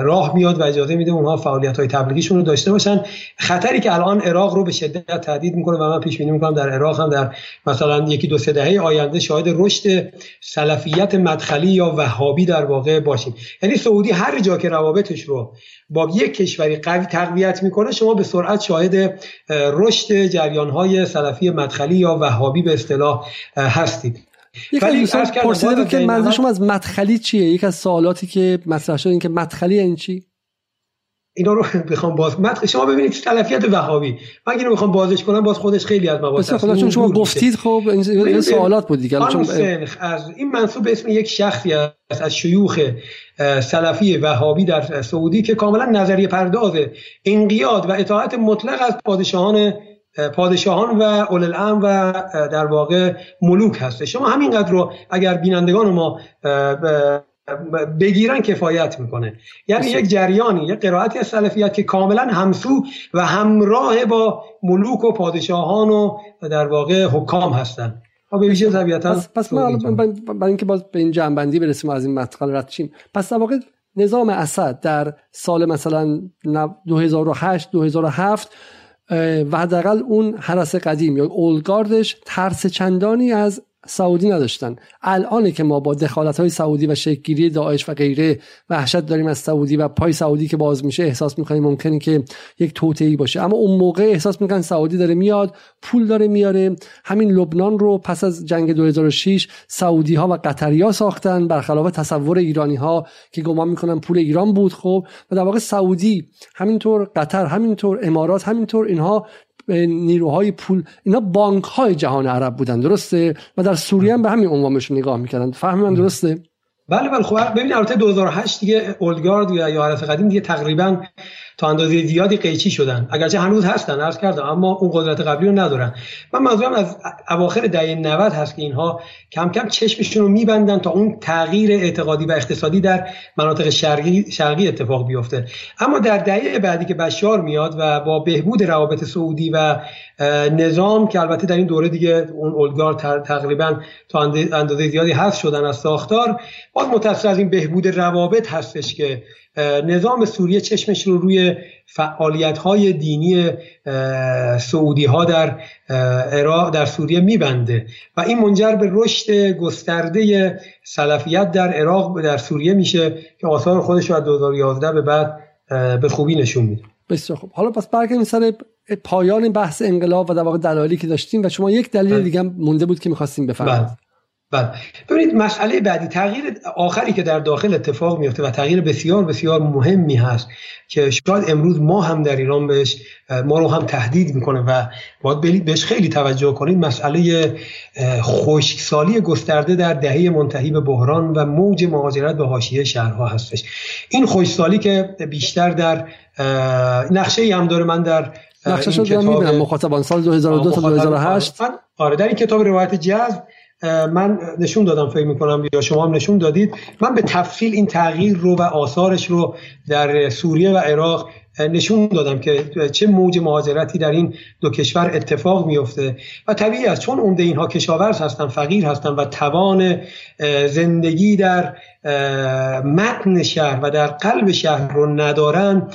راه میاد و اجازه میده اونها فعالیت های تبلیغیشون رو داشته باشن. خطری که الان عراق رو به شدت تهدید می‌کنه و من پیش بینی می‌کنم در عراق هم در مثلا یکی دو سه دهه آینده شاهد رشد سلفیت مدخلی یا وهابی در واقع باشیم یعنی سعودی هر جا که روابطش رو با یک کشوری قوی تقویت می‌کنه شما به سرعت شاهد رشد جریان های سلفی مدخلی یا وهابی به اصطلاح هستید. ولی پرسیده بود که منظور شما از مدخلی چیه؟ یک از سوالاتی که مطرح شد این که مدخلی این چی؟ اینا رو بخوام باز مد شما ببینید تلفیت وهابی. من اینو بخوام بازش کنم باز خودش خیلی از مباحث خدا چون شما گفتید خب این سوالات بود دیگه. چون از این منصوب به اسم یک شخصی است از شیوخ سلفی وهابی در سعودی که کاملا نظریه پرداز انقیاد و اطاعت مطلق از پادشاهان پادشاهان و اول الامر و در واقع ملوک هست. شما همینقدر رو اگر بینندگان ما بگیرن کفایت می‌کنه. یعنی یک جریانی یک قرائتی از سلفیت که کاملا همسو و همراه با ملوک و پادشاهان و در واقع حکام هستن. به ویژه طبیعتا پس, پس برای اینکه باز به این جنبندی برسیم از این مدخل رد شیم. پس در واقع نظام اسد در سال مثلا 2008 2007 و حداقل اون حرس قدیم یا اولگاردش ترس چندانی از سعودی نداشتن. الان که ما با دخالت های سعودی و شکلگیری داعش و غیره وحشت داریم از سعودی و پای سعودی که باز میشه احساس می‌کنیم ممکنه که یک توطئه‌ای باشه. اما اون موقع احساس می‌کنن سعودی داره میاد پول داره میاره. همین لبنان رو پس از جنگ 2006 سعودی ها و قطری ها ساختن برخلاف تصور ایرانی ها که گمان می‌کنن پول ایران بود خب. و در واقع سعودی همینطور قطر همینطور امارات همینطور اینها نیروهای پول اینا بانک های جهان عرب بودن درسته؟ و در سوریه هم به همین عنوانشون نگاه می‌کردن. فهم من درسته؟ بله بله. خب ببین البته 2008 دیگه اولگارد یا عرف قدیم دیگه تقریبا تا اندازه زیادی قیچی شدن. اگرچه هنوز هستن عرض کردم اما اون قدرت قبلی رو ندارن. من منظورم از اواخر دهه 90 هست که اینها کم کم چشمشون رو میبندن تا اون تغییر اعتقادی و اقتصادی در مناطق شرقی شرقی اتفاق بیفته. اما در دهه بعدی که بشار میاد و با بهبود روابط سعودی و نظام که البته در این دوره دیگه اون اولگار تقریبا تا اندازه زیادی حذف شدن از ساختار باز متصل از این بهبود روابط هستش که نظام سوریه چشمش رو روی فعالیت های دینی سعودی ها در عراق در سوریه میبنده. و این منجر به رشد گسترده سلفیت در عراق در سوریه میشه که آثار خودش رو از 2011 به بعد به خوبی نشون میده. بسیار خوب. حالا پس برگردیم سر پایان بحث انقلاب و در واقع دلایلی که داشتیم و شما یک دلیل بله. دیگه مونده بود که می‌خواستیم بفهمید بله. ببینید مسئله بعدی تغییر آخری که در داخل اتفاق میفته و تغییر بسیار بسیار مهمی هست که شاید امروز ما هم در ایران بهش ما رو هم تهدید می‌کنه و باید بهش خیلی توجه کنید. مسئله خشکسالی گسترده در دهه منتهی به بحران و موج مهاجرت به حاشیه شهرها هستش. این خشکسالی که بیشتر در نقشه ای هم داره. من در نقشه شد می‌بینم. مخاطبان سال 2002 تا 2008 آره در این کتاب روایت جذب من نشون دادم فکر می‌کنم یا شما هم نشون دادید. من به تفصیل این تغییر رو و آثارش رو در سوریه و عراق نشون دادم که چه موج مهاجرتی در این دو کشور اتفاق میفته و طبیعی است چون عمده اینها کشاورز هستن فقیر هستن و توان زندگی در متن شهر و در قلب شهر رو ندارن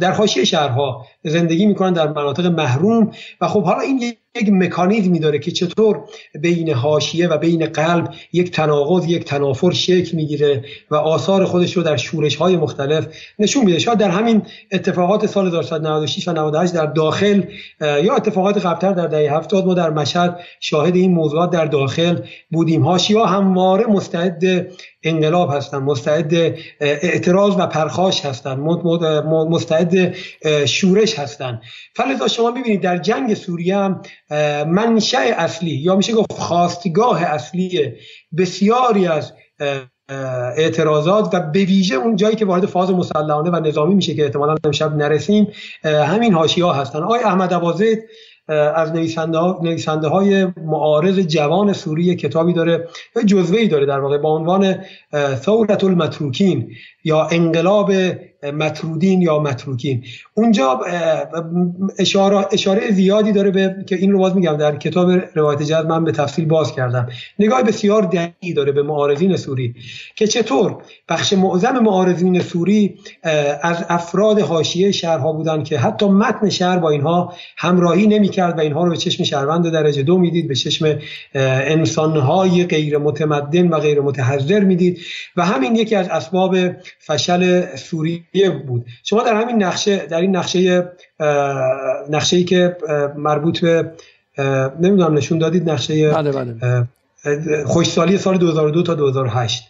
در حاشیه شهرها زندگی می‌کنن در مناطق محروم و خب حالا این یک مکانیزمی داره که چطور بین حاشیه و بین قلب یک تناقض یک تنافر شکل می‌گیره و آثار خودش رو در شورش های مختلف نشون میده. شاید در همین اتفاقات سال 1996 و 98 در داخل یا اتفاقات قبلتر در دهه 70 ما در مشهد شاهد این موضوعات در داخل بودیم. حاشیه همواره مستعد انقلاب هستن مستعد اعتراض و پرخاش هستن مستعد شورش هستن. فلذا شما ببینید در جنگ سوریه هم منشأ اصلی یا میشه گفت خواستگاه اصلی بسیاری از اعتراضات و به ویژه اون جایی که وارد فاز مسلحانه و نظامی میشه که احتمالا امشب نرسیم همین حاشیه ها هستن. آقای احمد اباظد از نویسنده, نویسنده های معارض جوان سوری کتابی داره. جزوه ای داره در واقع با عنوان ثورت المتروکین. یا انقلاب مترودین یا متروکین. اونجا اشاره, اشاره زیادی داره به که این رو باز میگم در کتاب روایت جد من به تفصیل باز کردم. نگاه بسیار دقیقی داره به معارضین سوری که چطور بخش معظم معارضین سوری از افراد حاشیه شهرها بودن که حتی متن شهر با اینها همراهی نمی‌کرد و اینها رو به چشم شهروند درجه دو می‌دید به چشم انسانهای غیر متمدن و غیر متحضر می‌دید. و همین یکی از اسباب فشل سوریه بود. شما در همین نقشه در این نقشه نقشه ای که مربوط به نمی‌دونم نشون دادید نقشه بله بله. خوشسالی سال 2002 تا 2008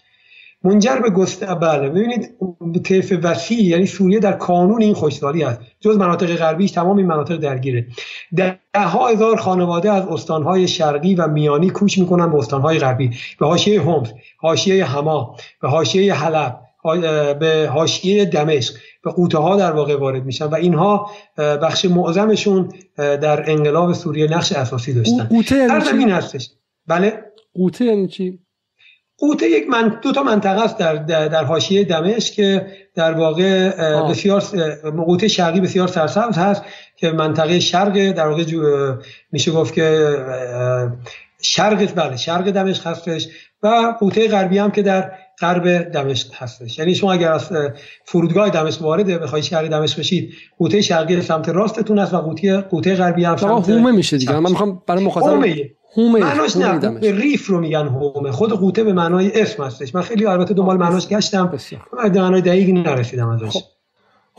منجر به گسته بله. ببینید طیف وسیع یعنی سوریه در کانون این خوشسالی است. جز مناطق غربیش تمام این مناطق درگیره. ده ها هزار خانواده از استانهای شرقی و میانی کوچ می‌کنن به استانهای غربی. به حاشیه هومس حاشیه حما به حاشیه حلب. به حاشیه دمشق به قوطه ها در واقع وارد میشن و اینها بخش معظمشون در انقلاب سوریه نقش اساسی داشتن. قوطه یعنی هستش. بله. قوطه یعنی چی؟ قوطه یک من دو تا منطقه است در در حاشیه دمشق که در واقع بسیار قوطه شرقی بسیار سرسبز هست که منطقه شرق در واقع میشه گفت که شرق بله شرق دمشق هستش و قوطه غربی هم که در غرب دمشق هستش. یعنی شما اگر از فرودگاه دمشق وارد بخواید شهر دمشق بشید قوطه شرقی سمت راستتون است و قوطه قوطه غربی هم سمت هومه میشه دیگه. من می‌خوام برای مخاطب هومه. معناش نه به ریف رو میگن هومه. خود قوطه به معنای اسم هستش. من خیلی البته دنبال معناش گشتم. به معنای دقیقی نرسیدم ازش. خب.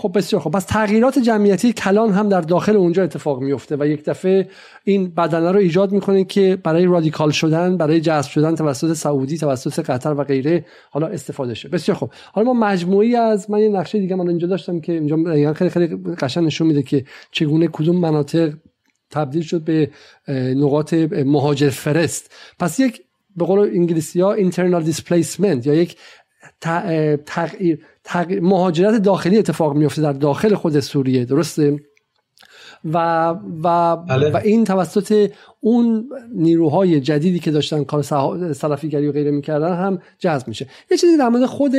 خب بسیار خب پس تغییرات جمعیتی کلان هم در داخل اونجا اتفاق میفته و یک دفعه این بدنه رو ایجاد می‌کنه که برای رادیکال شدن برای جذب شدن توسط سعودی توسط قطر و غیره حالا استفاده شه. بسیار خب حالا ما مجموعی از من یه نقشه دیگه من اینجا داشتم که اینجا خیلی خیلی قشنگ نشون میده که چگونه کدوم مناطق تبدیل شد به نقاط مهاجر فرست. پس یک به قول انگلیسی ها internal displacement یا یک تغییر مهاجرت داخلی اتفاق میفته در داخل خود سوریه درسته؟ و و, بله. و این توسط اون نیروهای جدیدی که داشتن کار سلفیگری و غیره می‌کردن هم جذب میشه. یه چیزی در مورد خود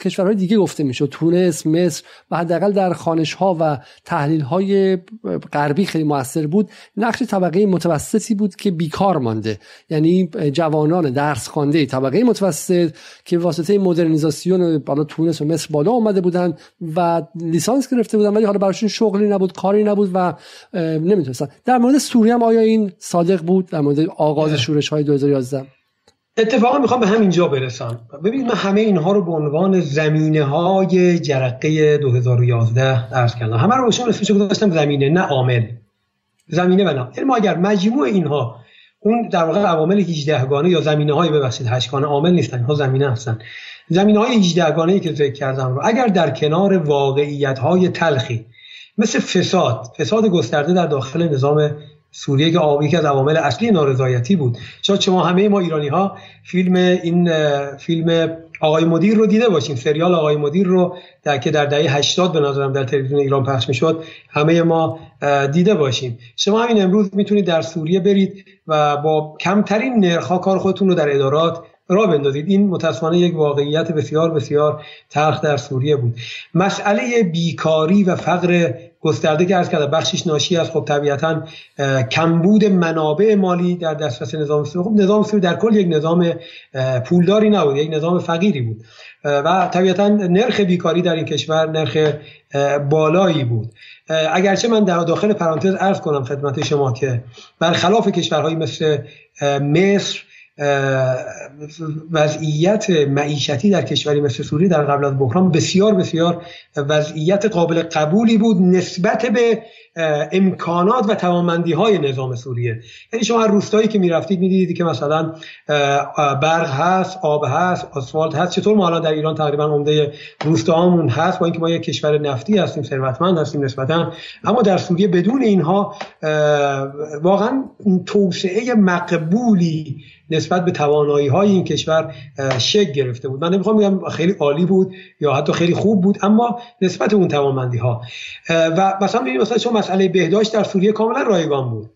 کشورهای دیگه گفته میشه تونس مصر و حداقل در خانش ها و تحلیل های غربی خیلی موثر بود. نقش طبقه متوسطی بود که بیکار مانده. یعنی جوانان درس خوانده طبقه متوسط که واسطه مدرنیزاسیون بالا تونس و مصر بالا اومده بودن و لیسانس گرفته بودن ولی حالا براشون شغلی نبود کاری نبود. و نمی‌تونستن در مورد سوریه هم آیا این صادق بود در مورد آغاز شورش های 2011 اتفاقا می‌خوام به همینجا برسم. ببینید من همه اینها رو به عنوان زمینه های جرقه 2011 درس کردم. همه رو بهشون اسمش گذاشتم زمینه نه عامل. زمینه و نه یعنی ما اگر مجموع اینها اون در واقع عوامل 18 گانه یا زمینه های ببخشید 8 گانه عامل نیستن اینها زمینه هستن. زمینه های 18 گانه ای که ذکر کردم رو اگر در کنار واقعیت های تلخی مثل فساد. فساد گسترده در داخل نظام سوریه که یکی از عوامل اصلی نارضایتی بود. شاید شما همه ما ایرانی ها فیلم این فیلم آقای مدیر رو دیده باشیم. سریال آقای مدیر رو در که در دهه 80 به نظرم در تلویزیون ایران پخش می‌شد همه ما دیده باشیم. شما همین امروز می‌تونید در سوریه برید و با کمترین نرخ کار خودتون رو در ادارات را بندازید. این متاسفانه یک واقعیت بسیار بسیار تلخ در سوریه بود. مسئله بیکاری و فقر گسترده که ارز کرده بخشش ناشی از خب طبیعتا کمبود منابع مالی در دسترس نظام سوری خب نظام سوری در کل یک نظام پولداری نبود یک نظام فقیری بود. و طبیعتا نرخ بیکاری در این کشور نرخ بالایی بود. اگرچه من در داخل پرانتز ارز کنم خدمت شما که برخلاف کشورهایی مثل مصر وضعیت معیشتی در کشوری مثل سوریه در قبل از بحران بسیار بسیار وضعیت قابل قبولی بود نسبت به امکانات و توانمندی های نظام سوریه. یعنی شما هر روستایی که می‌رفتید می‌دیدید که مثلا برق هست آب هست آسفالت هست چطور ما الان در ایران تقریبا عمده روستاهامون هست؟ با اینکه ما یک کشور نفتی هستیم ثروتمند هستیم نسبتا اما در سوریه بدون اینها واقعا توسعه مقبولی نسبت به توانایی های این کشور شک گرفته بود. من نمی‌خوام بگم خیلی عالی بود یا حتی خیلی خوب بود اما نسبت اون توانمندی ها و مثلا مثلا چون مسئله بهداشت در سوریه کاملا رایگان بود.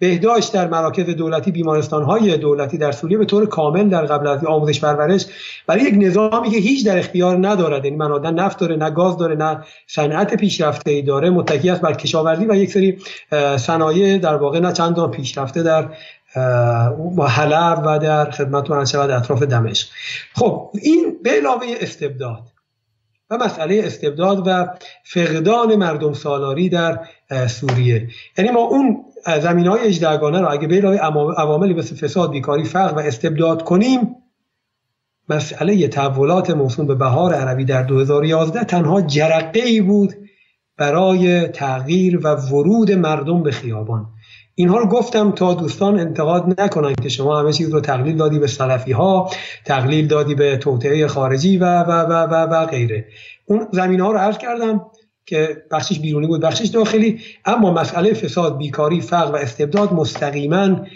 بهداشت در مراکز دولتی بیمارستان های دولتی در سوریه به طور کامل در قبل از آموزش پرورش برای یک نظامی که هیچ در اختیار ندارد یعنی من نه نفت داره نه گاز داره نه صنعت پیشرفته ای داره متکی است بر کشاورزی و یک سری صنایع در واقع نه چندان پیشرفته در حلب و در خدمت من شود اطراف دمشق. خب این به علاوه استبداد و مسئله استبداد و فقدان مردم سالاری در سوریه. یعنی ما اون زمین های اجدرگانه رو اگه به علاوه عواملی مثل فساد بیکاری فقر و استبداد کنیم مسئله تحولات موسوم به بهار عربی در 2011 تنها جرقه ای بود برای تغییر و ورود مردم به خیابان. اینها رو گفتم تا دوستان انتقاد نکنن که شما همه چیز رو تقلیل دادی به سلفی ها تقلیل دادی به توطعه خارجی و و و و, و غیره. اون زمین ها رو عرض کردم که بخشش بیرونی بود بخشش داخلی اما مسئله فساد بیکاری فقر و استبداد مستقیما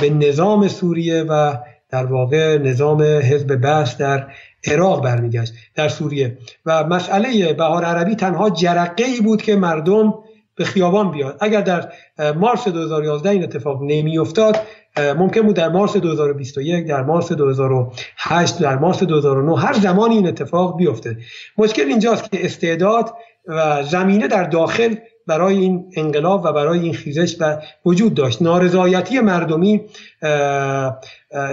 به نظام سوریه و در واقع نظام حزب بس در عراق برمیگشت در سوریه. و مسئله بهار عربی تنها جرقه ای بود که مردم به خیابان بیاد. اگر در مارس 2011 این اتفاق نمی افتاد ممکن بود در مارس 2021 در مارس 2008 در مارس 2009 هر زمانی این اتفاق بیفته. مشکل اینجاست که استعداد و زمینه در داخل برای این انقلاب و برای این خیزش و وجود داشت. نارضایتی مردمی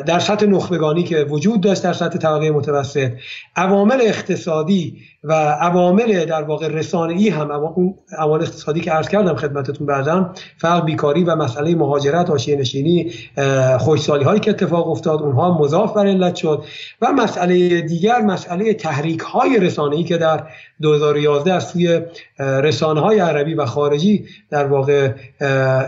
در سطح نخبگانی که وجود داشت در سطح طبقه متوسط عوامل اقتصادی و عوامل در واقع رسانه‌ای هم اون عوامل اقتصادی که عرض کردم خدمتتون بعدم فقر بیکاری و مسئله مهاجرت حاشیه نشینی خوشسالی هایی که اتفاق افتاد اونها مضاف بر علت شد. و مسئله دیگر مسئله تحریک های رسانه‌ای که در 2011 از سوی رسانه های عربی و خارجی در واقع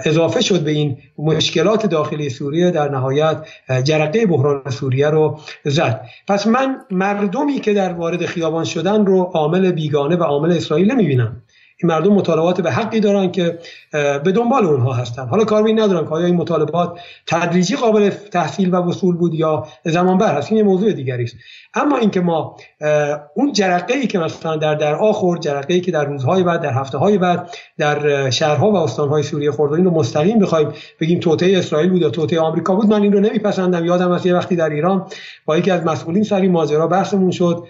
اضافه شد به این مشکلات داخلی سوریه. در نهایت جرقه بحران سوریه رو زد. پس من مردمی که در وارد خیابان شدن رو عامل بیگانه و عامل اسرائیل نمی‌بینم. این مردم مطالبات به حقی دارن که به دنبال اونها هستن. حالا کار ندارن که آیا این مطالبات تدریجی قابل تحصیل و وصول بود یا زمان بر هست این یه موضوع دیگری است. اما اینکه ما اون جرقه ای که مثلا در در آخر جرقه ای که در روزهای بعد در هفته های بعد در شهرها و استانهای سوریه خورد رو مستقیم بخوایم بگیم توطئه اسرائیل بود یا توطئه آمریکا بود من این رو نمیپسندم. یادم از یه وقتی در ایران با یکی از مسئولین سری ماجرا بحثمون شد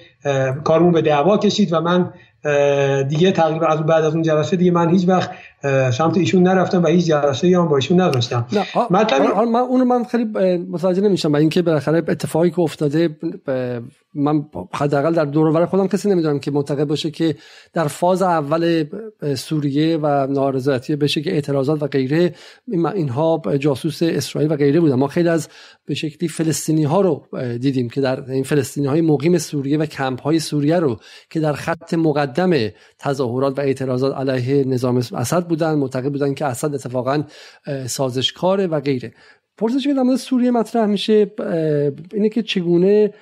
کارمون به دعوا کشید و من دیگه تقریبا از بعد از اون جلسه دیگه من هیچ وقت سمت ایشون نرفتم و هیچ جلسه هم با ایشون نداشتم. مطلب من اون من خیلی متوجه نمیشم برای اینکه بالاخره اتفاقی که افتاده من حداقل در دور خودم کسی نمی‌دونم که معتقد باشه که در فاز اول سوریه و نارضایتی بشه که اعتراضات و غیره اینها جاسوس اسرائیل و غیره بودن. ما خیلی از به شکلی فلسطینی ها رو دیدیم که در این فلسطینی های مقیم سوریه و کمپ های سوریه رو که در خط مقدم تظاهرات و اعتراضات علیه نظام اسد بودن معتقد بودن که اسد اتفاقا سازشکاره و غیره. پرسشی که در مورد سوریه مطرح میشه اینه که چگونه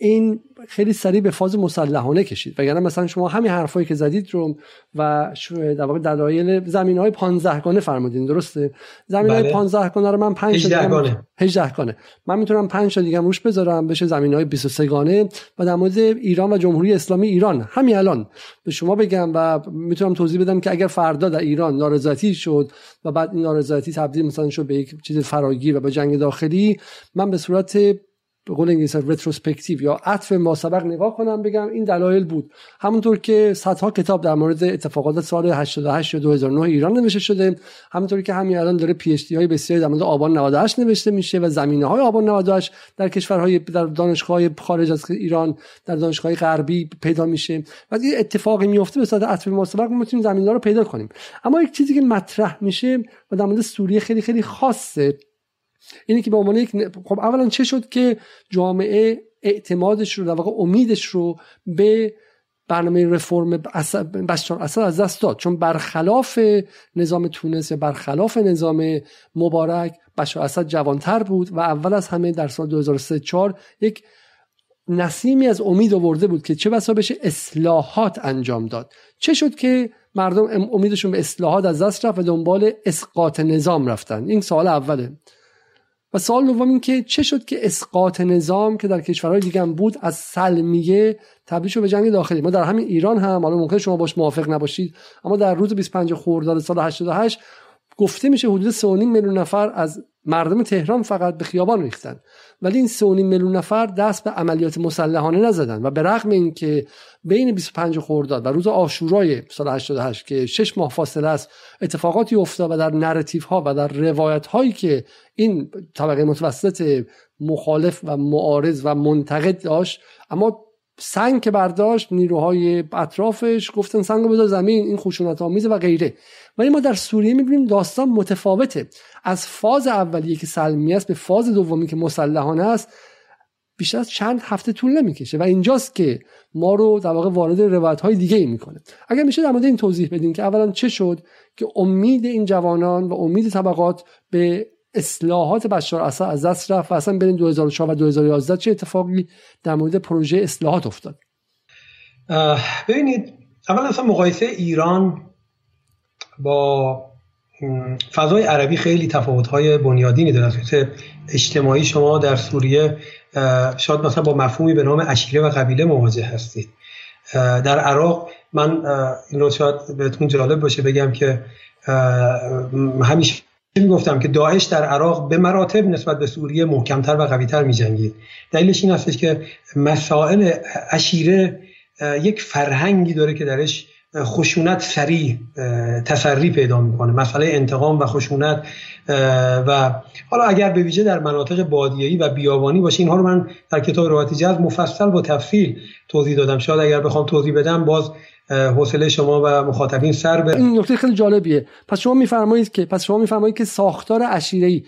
این خیلی سریع به فاز مسلحانه کشید. وگرنه مثلا شما همین حرفایی که زدید رو و در واقع دلایل زمین های 15 گانه فرمودین درسته؟ زمین های 15 بله. گانه رو من 5 18 گانه 18 گانه من می‌تونم 5 تا دیگه روش بذارم بشه زمین های 23 گانه و در مورد ایران و جمهوری اسلامی ایران. همین الان به شما بگم و می‌تونم توضیح بدم که اگر فردا در ایران نارضایتی شد و بعد این نارضایتی تبدیل مثلا شد به یک چیز فراگیر و به جنگ داخلی من به صورت به قول انگلیس رتروسپکتیو یا عطف ما سبق نگاه کنم بگم این دلایل بود. همونطور که صدها کتاب در مورد اتفاقات سال 88 یا 2009 ایران نوشته شده همونطوری که همین الان داره پی اچ دی های بسیاری در مورد آبان 98 نوشته میشه و زمینه های آبان 98 در کشورهای در دانشگاه خارج از ایران در دانشگاه غربی پیدا میشه و این اتفاقی میفته به صورت عطف ما سبق می‌تونیم زمینه رو پیدا کنیم. اما یک چیزی که مطرح میشه و در مورد سوریه خیلی خیلی خاصه اینه که به عنوان یک خب اولا چه شد که جامعه اعتمادش رو در واقع امیدش رو به برنامه رفرم بشار اسد از دست داد. چون برخلاف نظام تونس یا برخلاف نظام مبارک بشار اسد جوانتر بود و اول از همه در سال 2003 4 یک نسیمی از امید آورده بود که چه بسا بشه اصلاحات انجام داد. چه شد که مردم امیدشون به اصلاحات از دست رفت و دنبال اسقاط نظام رفتن؟ این سوال اوله. و سوال دوم این که چه شد که اسقاط نظام که در کشورهای دیگه هم بود از سلمیه تبدیل شد به جنگ داخلی؟ ما در همین ایران هم حالا ممکن شما باش موافق نباشید اما در روز 25 خرداد سال 88 گفته میشه حدود 3.5 میلیون نفر از مردم تهران فقط به خیابان ریختن. ولی این 3.5 میلیون نفر دست به عملیات مسلحانه نزدن و به رغم اینکه بین 25 خرداد و روز آشورای سال 88 که 6 ماه فاصله است اتفاقاتی افتاد و در نراتیو ها و در روایت هایی که این طبقه متوسط مخالف و معارض و منتقد داشت اما سنگ که برداشت نیروهای اطرافش گفتن سنگ بذار زمین این خشونت آمیزه و غیره. ولی ما در سوریه می‌بینیم داستان متفاوته. از فاز اولیه که سلمی است به فاز دومی که مسلحانه است بیشتر از چند هفته طول نمی‌کشه و اینجاست که ما رو در واقع وارد روایت های دیگه ای می‌کنه. اگر میشه در مورد این توضیح بدین که اولا چه شد که امید این جوانان و امید طبقات به اصلاحات بشار اسد از دست رفت و اصلا بین 2004 و 2011 چه اتفاقی در مورد پروژه اصلاحات افتاد؟ ببینید اول اصلا مقایسه ایران با فضای عربی خیلی تفاوت‌های بنیادینی داره. اجتماعی شما در سوریه شاید مثلا با مفهومی به نام اشیره و قبیله مواجه هستید. در عراق من این رو شاید بهتون جالب باشه بگم که همیشه گفتم که داعش در عراق به مراتب نسبت به سوریه محکمتر و قویتر می جنگید دلیلش این هستش که مسائل اشیره یک فرهنگی داره که درش خشونت سریع تسری پیدا می‌کنه. مسئله انتقام و خشونت و حالا اگر به ویژه در مناطق بادیه‌ای و بیابانی باشه اینها رو من در کتاب روایت جز مفصل با تفصیل توضیح دادم. شاید اگر بخوام توضیح بدم باز حوصله شما و مخاطبین سر به این نکته خیلی جالبیه. پس شما میفرمایید که پس شما میفرمایید که ساختار عشیره‌ای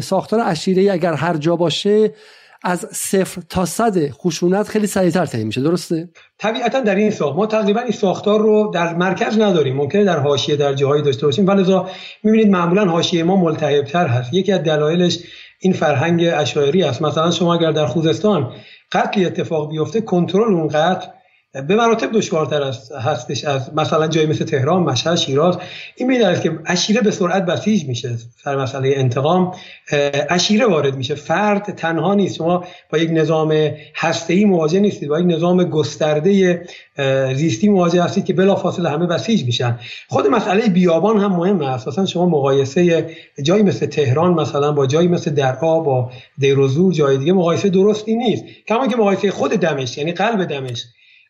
ساختار عشیره‌ای اگر هر جا باشه از صفر تا صد خشونت خیلی سریعتر تعیین میشه درسته؟ طبیعتا در این ساخت ما تقریبا این ساختار رو در مرکز نداریم ممکنه در حاشیه در جاهایی داشته باشیم. ولی می‌بینید معمولا حاشیه ما ملتهبتر هست. یکی از دلایلش این فرهنگ اشاعری است. مثلا شما اگر در خوزستان قتلی اتفاق بیفته کنترل اون قتل به مراتب دشوارتر است هستش از مثلا جایی مثل تهران مشهد شیراز. این میدارد که اشیره به سرعت بسیج میشه. سر مسئله انتقام اشیره وارد میشه. فرد تنها نیست. شما با یک نظام ای مواجه نیستید. با یک نظام گسترده زیستی مواجه هستید که بلافاصله همه بسیج میشن. خود مسئله بیابان هم مهمه. اساسا شما مقایسه جایی مثل تهران مثلا با جایی مثل درعا با دیروزور جای دیگه مقایسه درستی نیست. کما که مقایسه خود دمشق یعنی قلب دمشق.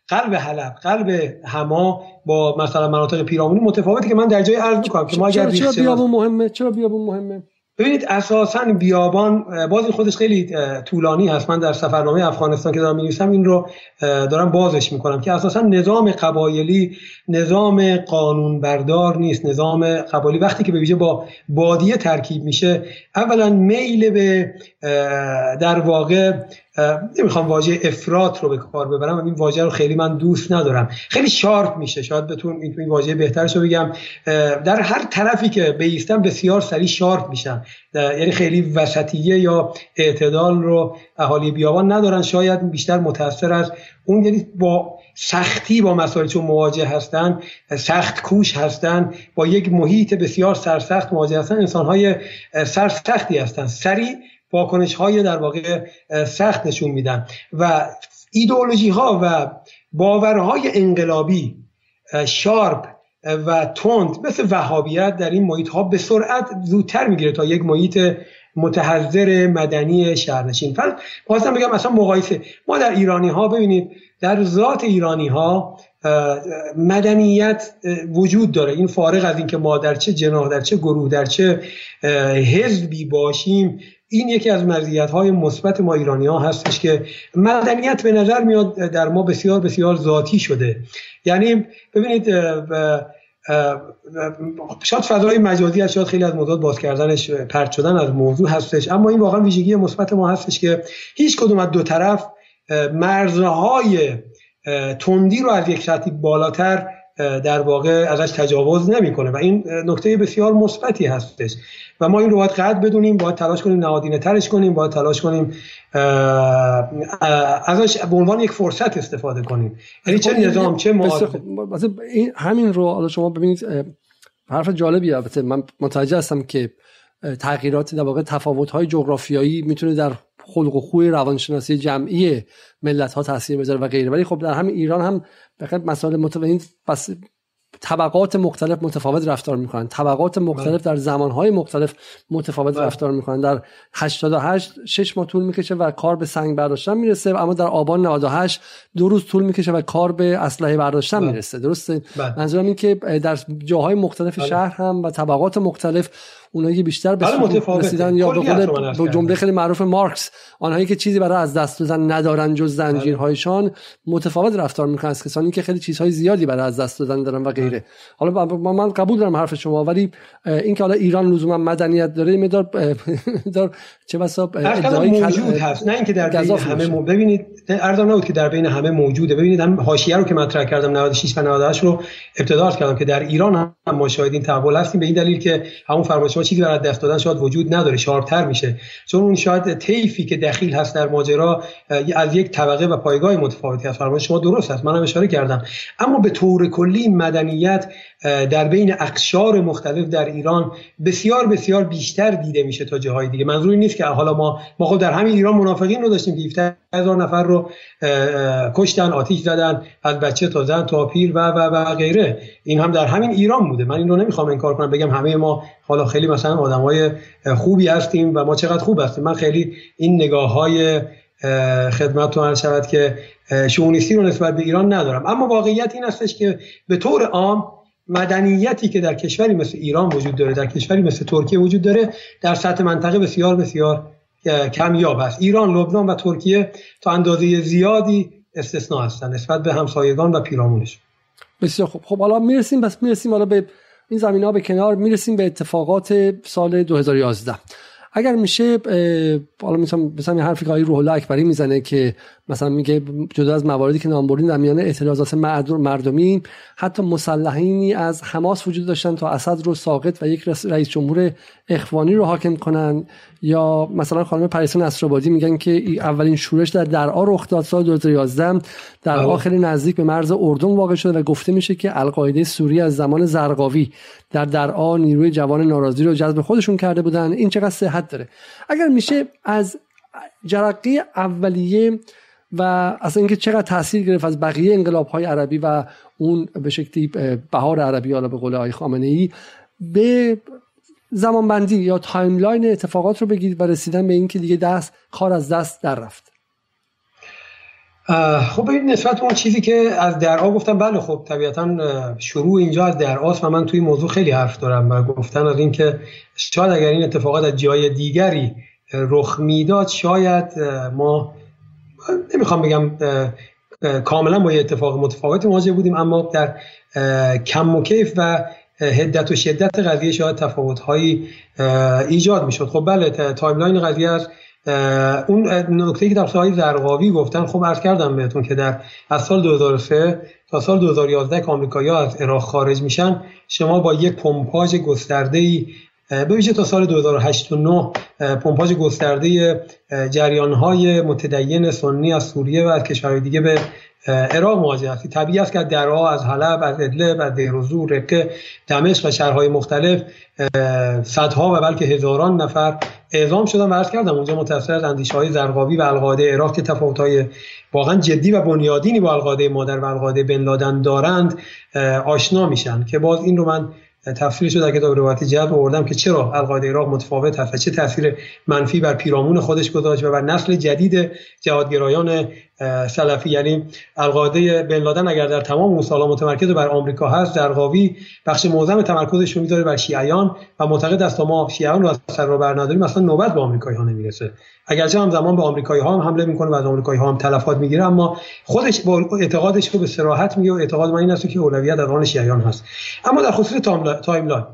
قلب حلب قلب هما با مثلا مناطق پیرامونی متفاوته که من در جای عرض می‌کنم که ما اگر چرا بیابون مهمه؟ چرا بیابون مهمه؟ ببینید اساسا بیابان باز این خودش خیلی طولانی هست. من در سفرنامه افغانستان که دارم می‌نویسم این رو دارم بازش می‌کنم که اساسا نظام قبایلی نظام قانون بردار نیست. نظام قبایلی وقتی که به ویژه با بادیه ترکیب میشه اولا میل به در واقع نمی‌خوام واژه افراط رو به کار ببرم این واژه رو خیلی من دوست ندارم. خیلی sharp میشه شاید بتونم این واژه بهترش رو بگم. در هر طرفی که بیفتن بسیار سریع sharp میشن یعنی خیلی وسطیه یا اعتدال رو اهالی بیابان ندارن. شاید بیشتر متاثر از اون یعنی با سختی با مسائل چون مواجه هستن سخت کوش هستن با یک محیط بسیار سرسخت مواجه هستن. انسان های سرسختی هستن. سریع واکنش های در واقع سخت نشون میدن. و ایدئولوژی ها و باورهای انقلابی شارپ و تند مثل وهابیت در این محیط ها به سرعت زودتر می‌گیره تا یک محیط متحضر مدنی شهرنشین. فرض خواستم بگم مثلا مقایسه. ما در ایرانی ها ببینید در ذات ایرانی ها مدنیت وجود داره. این فارغ از اینکه ما در چه جناح در چه گروه در چه حزبی باشیم این یکی از مزیت های مثبت ما ایرانی ها هستش که مدنیت به نظر میاد در ما بسیار بسیار ذاتی شده. یعنی ببینید شاید فضای مجازی از شاید خیلی از موضوعات باز کردنش پرت شدن از موضوع هستش اما این واقعا ویژگی مثبت ما هستش که هیچ کدوم از دو طرف مرزهای تندی رو از یک سطحی بالاتر در واقع ازش تجاوز نمی‌کنه و این نکته بسیار مثبتی هستش. و ما این رو باید قد بدونیم باید تلاش کنیم نهادینه ترش کنیم باید تلاش کنیم ازش به عنوان یک فرصت استفاده کنیم. یعنی چه نظام چه این همین رو حالا شما ببینید حرف جالبی البته. من متوجه هستم که تغییرات در واقع تفاوت های جغرافیایی می‌تونه در خلق و خوی روانشناسی جمعی ملت ها تاثیر بذاره و غیره. ولی خب در همین ایران هم بخاطر مسائل متفاوت بس طبقات مختلف متفاوت رفتار می‌کنن. طبقات مختلف در زمانهای مختلف متفاوت بله. رفتار می‌کنن. در 88 شش ماه طول می‌کشه و کار به سنگ برداشتن می‌رسه اما در آبان 98 دو روز طول می‌کشه و کار به اسلحه برداشتن بله. می‌رسه. درسته؟ بله. منظورم این که در جاهای مختلف شهر هم و طبقات مختلف اونایی که بیشتر به رسیدن یا به قول جمله خیلی معروف مارکس آنهایی که چیزی برای از دست دادن ندارن جز زنجیرهایشان متفاوت رفتار می‌کنن از کسانی که خیلی چیزهای زیادی برای از دست دادن دارن و غیره. حالا من قبول دارم حرف شما ولی اینکه حالا ایران لزوما مدنیت داره مدار [laughs] دار چه بسا ادعای موجود هست. نه اینکه در بین همه مو... ببینید ارزم نبود که در بین همه موجوده. ببینید هم حاشیه رو که مطرح کردم 96 و 98 رو ابتدا کردم که در ایران هم ما شاهدین تحول هستیم به این دلیل که همون فرمایش شما چیزی برای دست دادن شاید وجود نداره شارپتر میشه. چون اون شاید طیفی که دخیل هست در ماجرا از یک طبقه و پایگاه متفاوتی هست. فرمایش شما درست هست منم اشاره کردم. اما به طور کلی مدنیت در بین اقشار مختلف در ایران بسیار بسیار بیشتر دیده میشه تا جاهای دیگه. منظوری نیست که حالا ما ما خود در همین ایران منافقین رو داشتیم که هزار نفر رو کشتن آتیش زدن از بچه تا زن تا پیر و و و غیره. این هم در همین ایران بوده. من این رو نمی‌خوام انکار کنم بگم همه ما حالا خیلی مثلا آدمای خوبی هستیم و ما چقدر خوب هستیم. من خیلی این نگاه های خدمت شود که شونیستی رو نسبت به ایران ندارم. اما واقعیت این هستش که به طور عام مدنیتی که در کشوری مثل ایران وجود داره در کشوری مثل ترکیه وجود داره در سطح منطقه بسیار بسیار کمیاب است. ایران لبنان و ترکیه تا اندازه زیادی استثناء هستند نسبت به همسایگان و پیرامونش بسیار خوب. خب حالا می‌رسیم بس می‌رسیم حالا به این زمین ها به کنار می‌رسیم به اتفاقات سال 2011 اگر میشه حالا مثلا مثلا حرفی که روح الله اکبری می‌زنه که مثلا میگه جدا از مواردی که نام بردیم در میان اعتراضات مردمی حتی مسلحینی از حماس وجود داشتن تا اسد رو ساقط و یک رئیس جمهور اخوانی رو حاکم کنن. یا مثلا خانم پریسا نصرآبادی میگن که اولین شورش در درعا رخ داد سال 2011 در. خیلی نزدیک به مرز اردن واقع شده و گفته میشه که القاعده سوریه از زمان زرقاوی در درعا نیروی جوان ناراضی رو جذب خودشون کرده بودن. این چقدر صحت داره؟ اگر میشه از جرقه اولیه و اصلا اینکه چقدر تاثیر گرفت از بقیه انقلاب های عربی و اون به شکلی بهار عربی حالا به قول آقای خامنه ای به زمانبندی یا timeline اتفاقات رو بگید و رسیدن به اینکه دیگه دست کار از دست در رفت. خب این نسبت اون چیزی که از درعا گفتم بله خب طبیعتا شروع اینجا از درعاست و من توی موضوع خیلی حرف دارم و گفتن از اینکه شاید اگر این اتفاقات از جای دیگری رخ می‌داد شاید ما نمی‌خوام بگم کاملا با یه اتفاق متفاوت مواجه بودیم اما در کم و کیف و حدت و شدت قضیه شاید تفاوت هایی ایجاد می‌شد. خب بله timeline قضیه از اون نکته که در سایه زرقاوی گفتن خب عرض کردم بهتون که در از سال 2003 تا سال 2011 که آمریکایی‌ها از عراق خارج میشن شما با یک پمپاژ گسترده ای به تا سال 2008 و 9 پمپاژ گسترده جریان های متدین سنی از سوریه و از کشورهای دیگه به عراق مواجه هستی طبیعی است که درها از حلب از ادلب از دیروزور رقه دمشق و شهرهای مختلف صدها و بلکه هزاران نفر اعزام شدن و عرض کردم اونجا متأثر از اندیشه های زرقاوی و القاعده عراق که تفاوت های واقعا جدی و بنیادینی با القاعده مادر و القاعده بن لادن دارند آشنا میشن که باز این رو من رو در کتاب روایت جهاد آوردم که چرا القاعده عراق متفاوت هست و چه تاثیر منفی بر پیرامون خودش گذاشت و بر نسل جدید جهادگرایان سلفی. یعنی القاعده بن لادن اگر در تمام اون سالا متمرکز بر آمریکا هست در قاوی بخش معظم تمرکزش رو می‌ذاره بر شیعیان و معتقد است ما شیعیان رو از سر رو برنداریم مثلا نوبت به آمریکایی ها نمی‌رسه. اگرچه هم زمان به آمریکایی ها هم حمله می‌کنه و از آمریکایی ها هم تلفات می‌گیره اما خودش با اعتقادش رو به صراحت میگه و اعتقاد من این است که اولویت در آن شیعیان هست. اما در خصوص timeline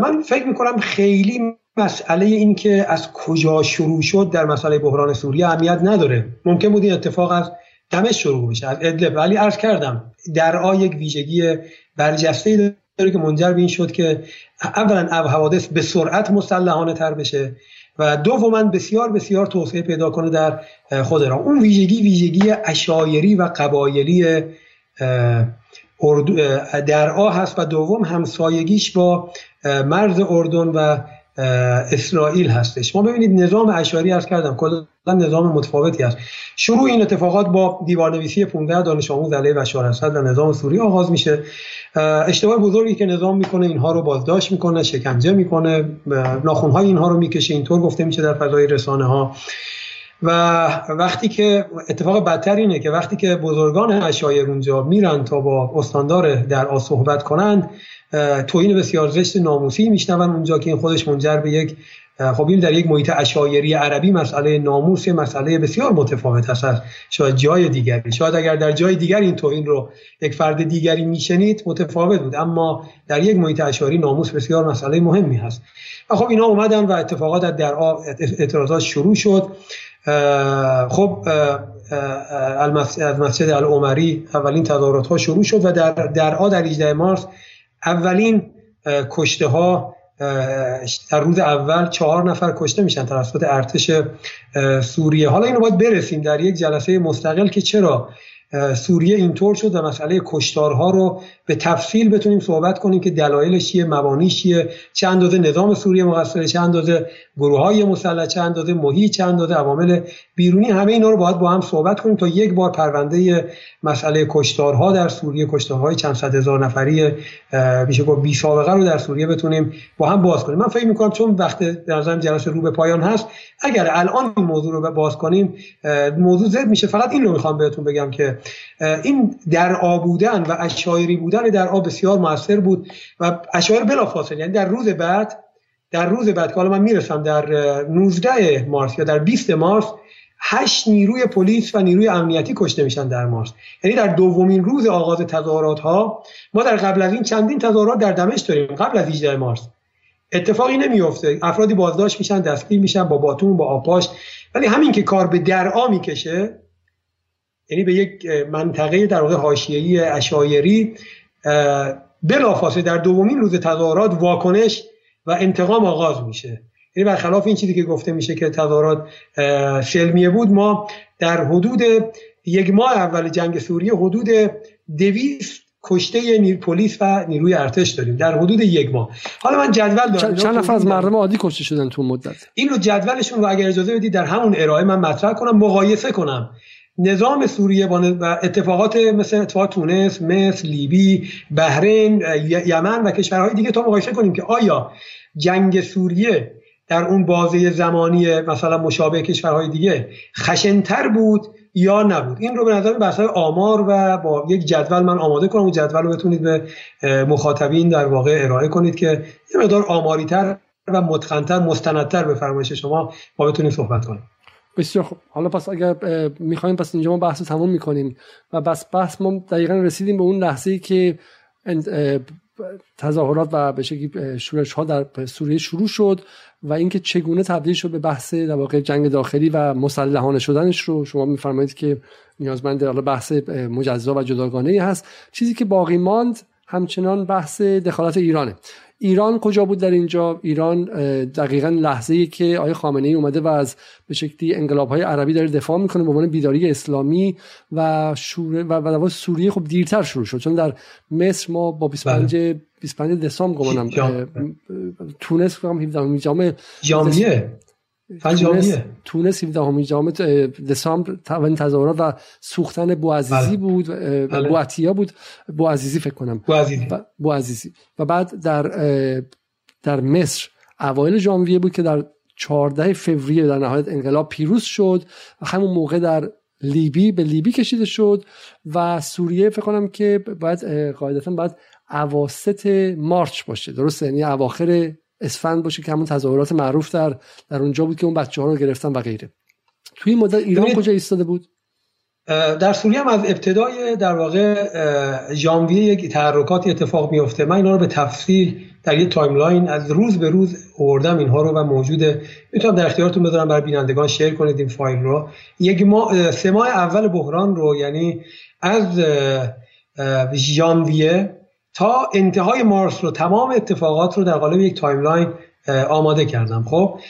من فکر می‌کنم خیلی مسئله این که از کجا شروع شد در مسئله بحران سوریه اهمیت نداره. ممکن بود این اتفاق از دمشق شروع بشه. از ادلب ولی عرض کردم درعا یک ویژگی برجسته داره که منجر به این شد که اولا اب حوادث به سرعت مسلحانه تر بشه. و دوما بسیار بسیار توسعه پیدا کنه در خود را اون ویژگی ویژگی عشایری و قبایلی درعا هست و دوم همسایگیش با مرز اردن و اسرائیل هستش. ما ببینید نظام اشاری ارز کردم کلا نظام متفاوتی است شروع این اتفاقات با دیوارنویسی 15 دانش آموز علیه بشار اسد و نظام سوری آغاز میشه. اشتباه بزرگی که نظام می‌کنه اینها رو بازداشت می‌کنه شکنجه می‌کنه ناخونهای اینها رو می‌کشه. اینطور گفته میشه در فضای رسانه ها و وقتی که اتفاق بدتر اینه که وقتی که بزرگان اشایر اونجا میرن تا با استاندار در صحبت کنند توهین بسیار زشت ناموسی میشنون اونجا که این خودش منجر به یک خب این در یک محیط اشایری عربی مسئله ناموس مسئله بسیار متفاوت هست شاید جای دیگری. شاید اگر در جای دیگر این توهین رو یک فرد دیگری میشنید متفاوت بود. اما در یک محیط اشاری ناموس بسیار مسئله مهمی هست. و خب اینا اومدن و اتفاقات در اعتراضات شروع شد. خب از مسجد العمری اولین تظاهرات ها شروع شد و در درعا در 18 مارس اولین کشته ها در روز اول چهار نفر کشته میشن توسط ارتش سوریه. حالا اینو باید برسیم در یک جلسه مستقل که چرا سوریه اینطور شد و مسئله کشتارها رو به تفصیل بتونیم صحبت کنیم که دلایلش چیه مبانیش چیه چه اندازه نظام سوریه مقصره چه اندازه گروه های مسلح چه اندازه محیط چه اندازه عوامل بیرونی همه اینا رو باید با هم صحبت کنیم تا یک بار پرونده مسئله کشتارها در سوریه کشتارهای چند صد هزار نفری میشه گفت بی سابقه رو در سوریه بتونیم با هم باز کنیم. من فکر می‌کنم چون وقت در جلسه رو به پایان هست اگر الان این موضوع رو باز کنیم موضوع زد میشه. فقط این رو می‌خوام بهتون بگم که این در بودن و اشایری بودن در آب بسیار موثر بود و اشایر بلافاصله یعنی در روز بعد در روز بعد که حالا من می‌رسم در 19 مارس یا در 20 مارس هشت نیروی پلیس و نیروی امنیتی کشته میشن در مارس. یعنی در دومین روز آغاز تظاهرات ها ما در قبل از این چندین تظاهرات در دمشق داریم قبل از 18 مارس. اتفاقی نمیفته افرادی بازداشت میشن دستگیر میشن با باتون با آپاش. ولی همین که کار به درعا می‌کشه یعنی به یک منطقه در واقع حاشیه‌ای اشایری بلافاصله در دومین روز تظاهرات واکنش و انتقام آغاز میشه. یعنی برخلاف این چیزی که گفته میشه که تظاهرات سلمیه بود ما در حدود یک ماه اول جنگ سوریه حدود دویست کشته نیر پلیس و نیروی ارتش داریم. در حدود یک ماه. حالا من جدول دارم. چند نفر از مردم عادی کشته شدن تو مدت؟ این رو جدولشون رو اگر اجازه بدید در همون ارائه من مطرح کنم مقایسه کنم. نظام سوریه با اتفاقات مثل اتفاقات تونس، مصر، لیبی، بحرین، یمن و کشورهای دیگه تا مقایسه کنیم که آیا جنگ سوریه در اون بازه زمانی مثلا مشابه کشورهای دیگه خشنتر بود یا نبود؟ این رو به نظر بحث آمار و با یک جدول من آماده کنم و جدول رو بتونید به مخاطبین در واقع ارائه کنید که یه مقدار آماریتر و متخنتر مستندتر به فرمایش شما ما بتونیم صحبت کنیم. بسیار خوب. حالا پس اگر می‌خوایم پس اینجا ما بحث تموم می‌کنیم. و بس بحث ما دقیقا رسیدیم به اون لحظه که تظاهرات و به شکلی شورش ها در سوریه شروع شد و اینکه چگونه تبدیل شد به بحث در واقع جنگ داخلی و مسلحانه شدنش رو شما میفرمایید که نیازمند حالا بحث مجزا و جداگانه ای هست. چیزی که باقی ماند همچنان بحث دخالت ایرانه. ایران کجا بود در اینجا؟ ایران دقیقا لحظه ای که آیه خامنه ای اومده و از به شکلی انقلاب های عربی داره دفاع می‌کنه به عنوان بیداری اسلامی و شور و, و سوریه خب دیرتر شروع شد. چون در مصر ما با 25 25 بله. دسامبر گمانم تونس فکر 17 جامعه جامعه تونس تونس 17 جام دسامبر اولین تظاهرات و سوختن بوعزیزی بله. بود بله. بوعتیا بود. بوعزیزی فکر کنم. بوعزیزی و بعد در در مصر اوایل ژانویه بود که در 14 فوریه در نهایت انقلاب پیروز شد. و همون موقع در لیبی به لیبی کشیده شد و سوریه فکر کنم که باید قاعدتا باید اواسط مارچ باشه. درسته؟ یعنی اواخر اسفند باشه که همون تظاهرات معروف در در اونجا بود که اون بچه ها رو گرفتن و غیره. توی این مدت ایران کجا ایستاده بود؟ در سوریه هم از ابتدای در واقع ژانویه یک تحرکاتی اتفاق میفته من اینا رو به تفصیل در یه timeline از روز به روز آوردم اینها رو و موجوده. می‌تونم در اختیارتون بذارم برای بینندگان share کنید این فایل رو. یک ماه سه ماه اول بحران رو یعنی از ژانویه تا انتهای مارس رو تمام اتفاقات رو در قالب یک timeline آماده کردم. خب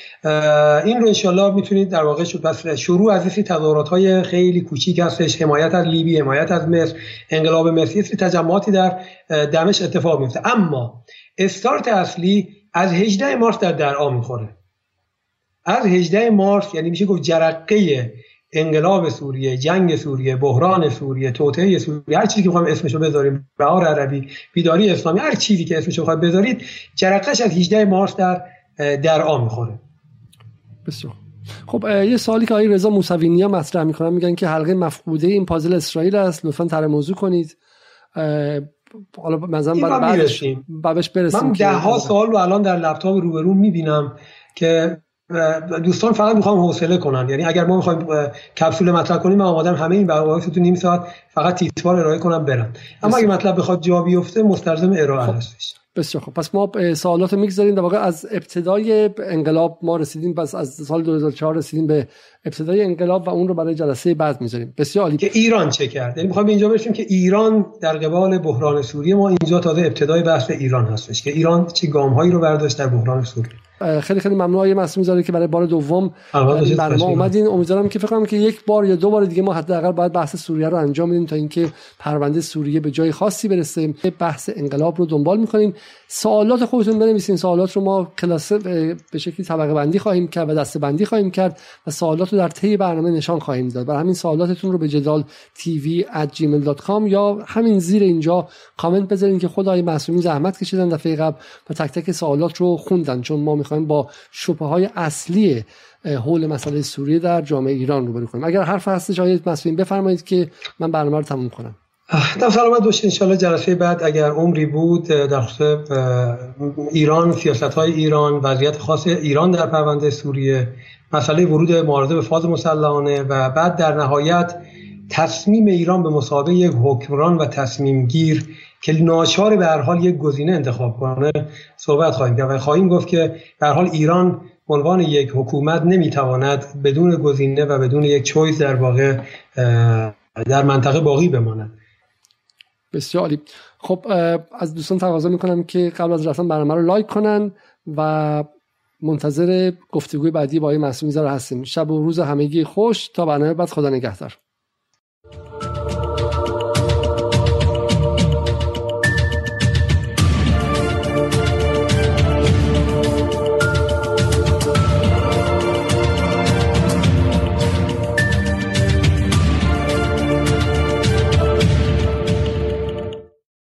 این رو انشالله می‌تونید در واقع پس شروع از این تظاهرات های خیلی کوچیک هستش. حمایت از لیبی حمایت از مصر انقلاب مصر تجمعاتی در دمشق اتفاق میفته اما استارت اصلی از 18 مارس در درعا می‌خوره. از 18 مارس یعنی میشه گفت جرقه انقلاب سوریه جنگ سوریه بحران سوریه توطئه سوریه هر چیزی که بخوایم اسمشو بذاریم بهار عربی بیداری اسلامی هر چیزی که اسمشو بخواید بذارید جرقش از 18 مارس در در آن می‌خوره. بسیار. خب یه سوالی که آقای رضا موسوی مطرح می‌کنن میگن که حلقه مفقوده این پازل اسرائیل است. لطفا تر موضوع کنید. حالا مثلا بعدش بعدش برسیم من ده ها سوال رو الان در لپتاپ روبرو می‌بینم که دوستان فقط می‌خوام حوصله کنن. یعنی اگر ما می‌خوایم کپسول مطرح کنیم من آمادم همه این بحث تو نیم ساعت فقط تیتوار ارائه کنم برم اما اگه مطلب بخواد جا بیفته مستلزم ارائه خب. هستش. بسیار خب پس ما سوالات رو می‌گذاریم. در واقع از ابتدای انقلاب ما رسیدیم پس از سال 2004 رسیدیم به ابتدای انقلاب و اون رو برای جلسه بعد می‌ذاریم. بسیار عالی. که ایران چه کرد؟ یعنی می‌خوایم اینجا برسیم که ایران در قبال بحران سوریه ما اینجا تازه ابتدای بحث ایران هستش که ایران چه گام هایی رو برداشت در بحران سوریه. خیلی خیلی ممنون. آقای مسئول زاره که برای بار دوم برای ما اومدین. امیدوارم که فکر کنم که یک بار یا دو بار دیگه ما حداقل باید بحث سوریه رو انجام بدیم تا اینکه پرونده سوریه به جای خاصی برسه. بحث انقلاب رو دنبال می‌کنیم. سوالات خودتون بنویسین. سوالات رو ما کلاس به شکلی طبقه بندی خواهیم کرد و دسته بندی خواهیم کرد و سوالات رو در طی برنامه نشان خواهیم داد. برای همین سوالاتتون رو به جدال tv@gmail.com یا همین زیر اینجا کامنت بذارین که خدای معصومی زحمت کشیدن دفعه قبل و تک تک سوالات رو خوندن. چون ما می‌خوایم با شبه های اصلی حول مسئله سوریه در جامعه ایران رو کنیم. اگر حرف هستش آقای مسئولین بفرمایید که من برنامه رو تموم کنم. در سلامت باشید انشاءالله جلسه بعد اگر عمری بود در ایران سیاست های ایران وضعیت خاص ایران در پرونده سوریه مسئله ورود معارضه به فاز مسلحانه و بعد در نهایت تصمیم ایران به مسابقه یک حکمران و تصمیم گیر که ناچار به هر حال یک گزینه انتخاب کنه صحبت خواهیم کرد. و خواهیم گفت که به حال ایران عنوان یک حکومت نمی‌تواند بدون گزینه و بدون یک چویس در واقع در منطقه باقی بماند. بسیار عالی. خب از دوستان تقاضا می‌کنم که قبل از رفتن برنامه رو لایک کنن و منتظر گفتگوی بعدی با آقای معصومی هستیم. شب و روز همگی خوش. تا برنامه بعد خدا نگهدار.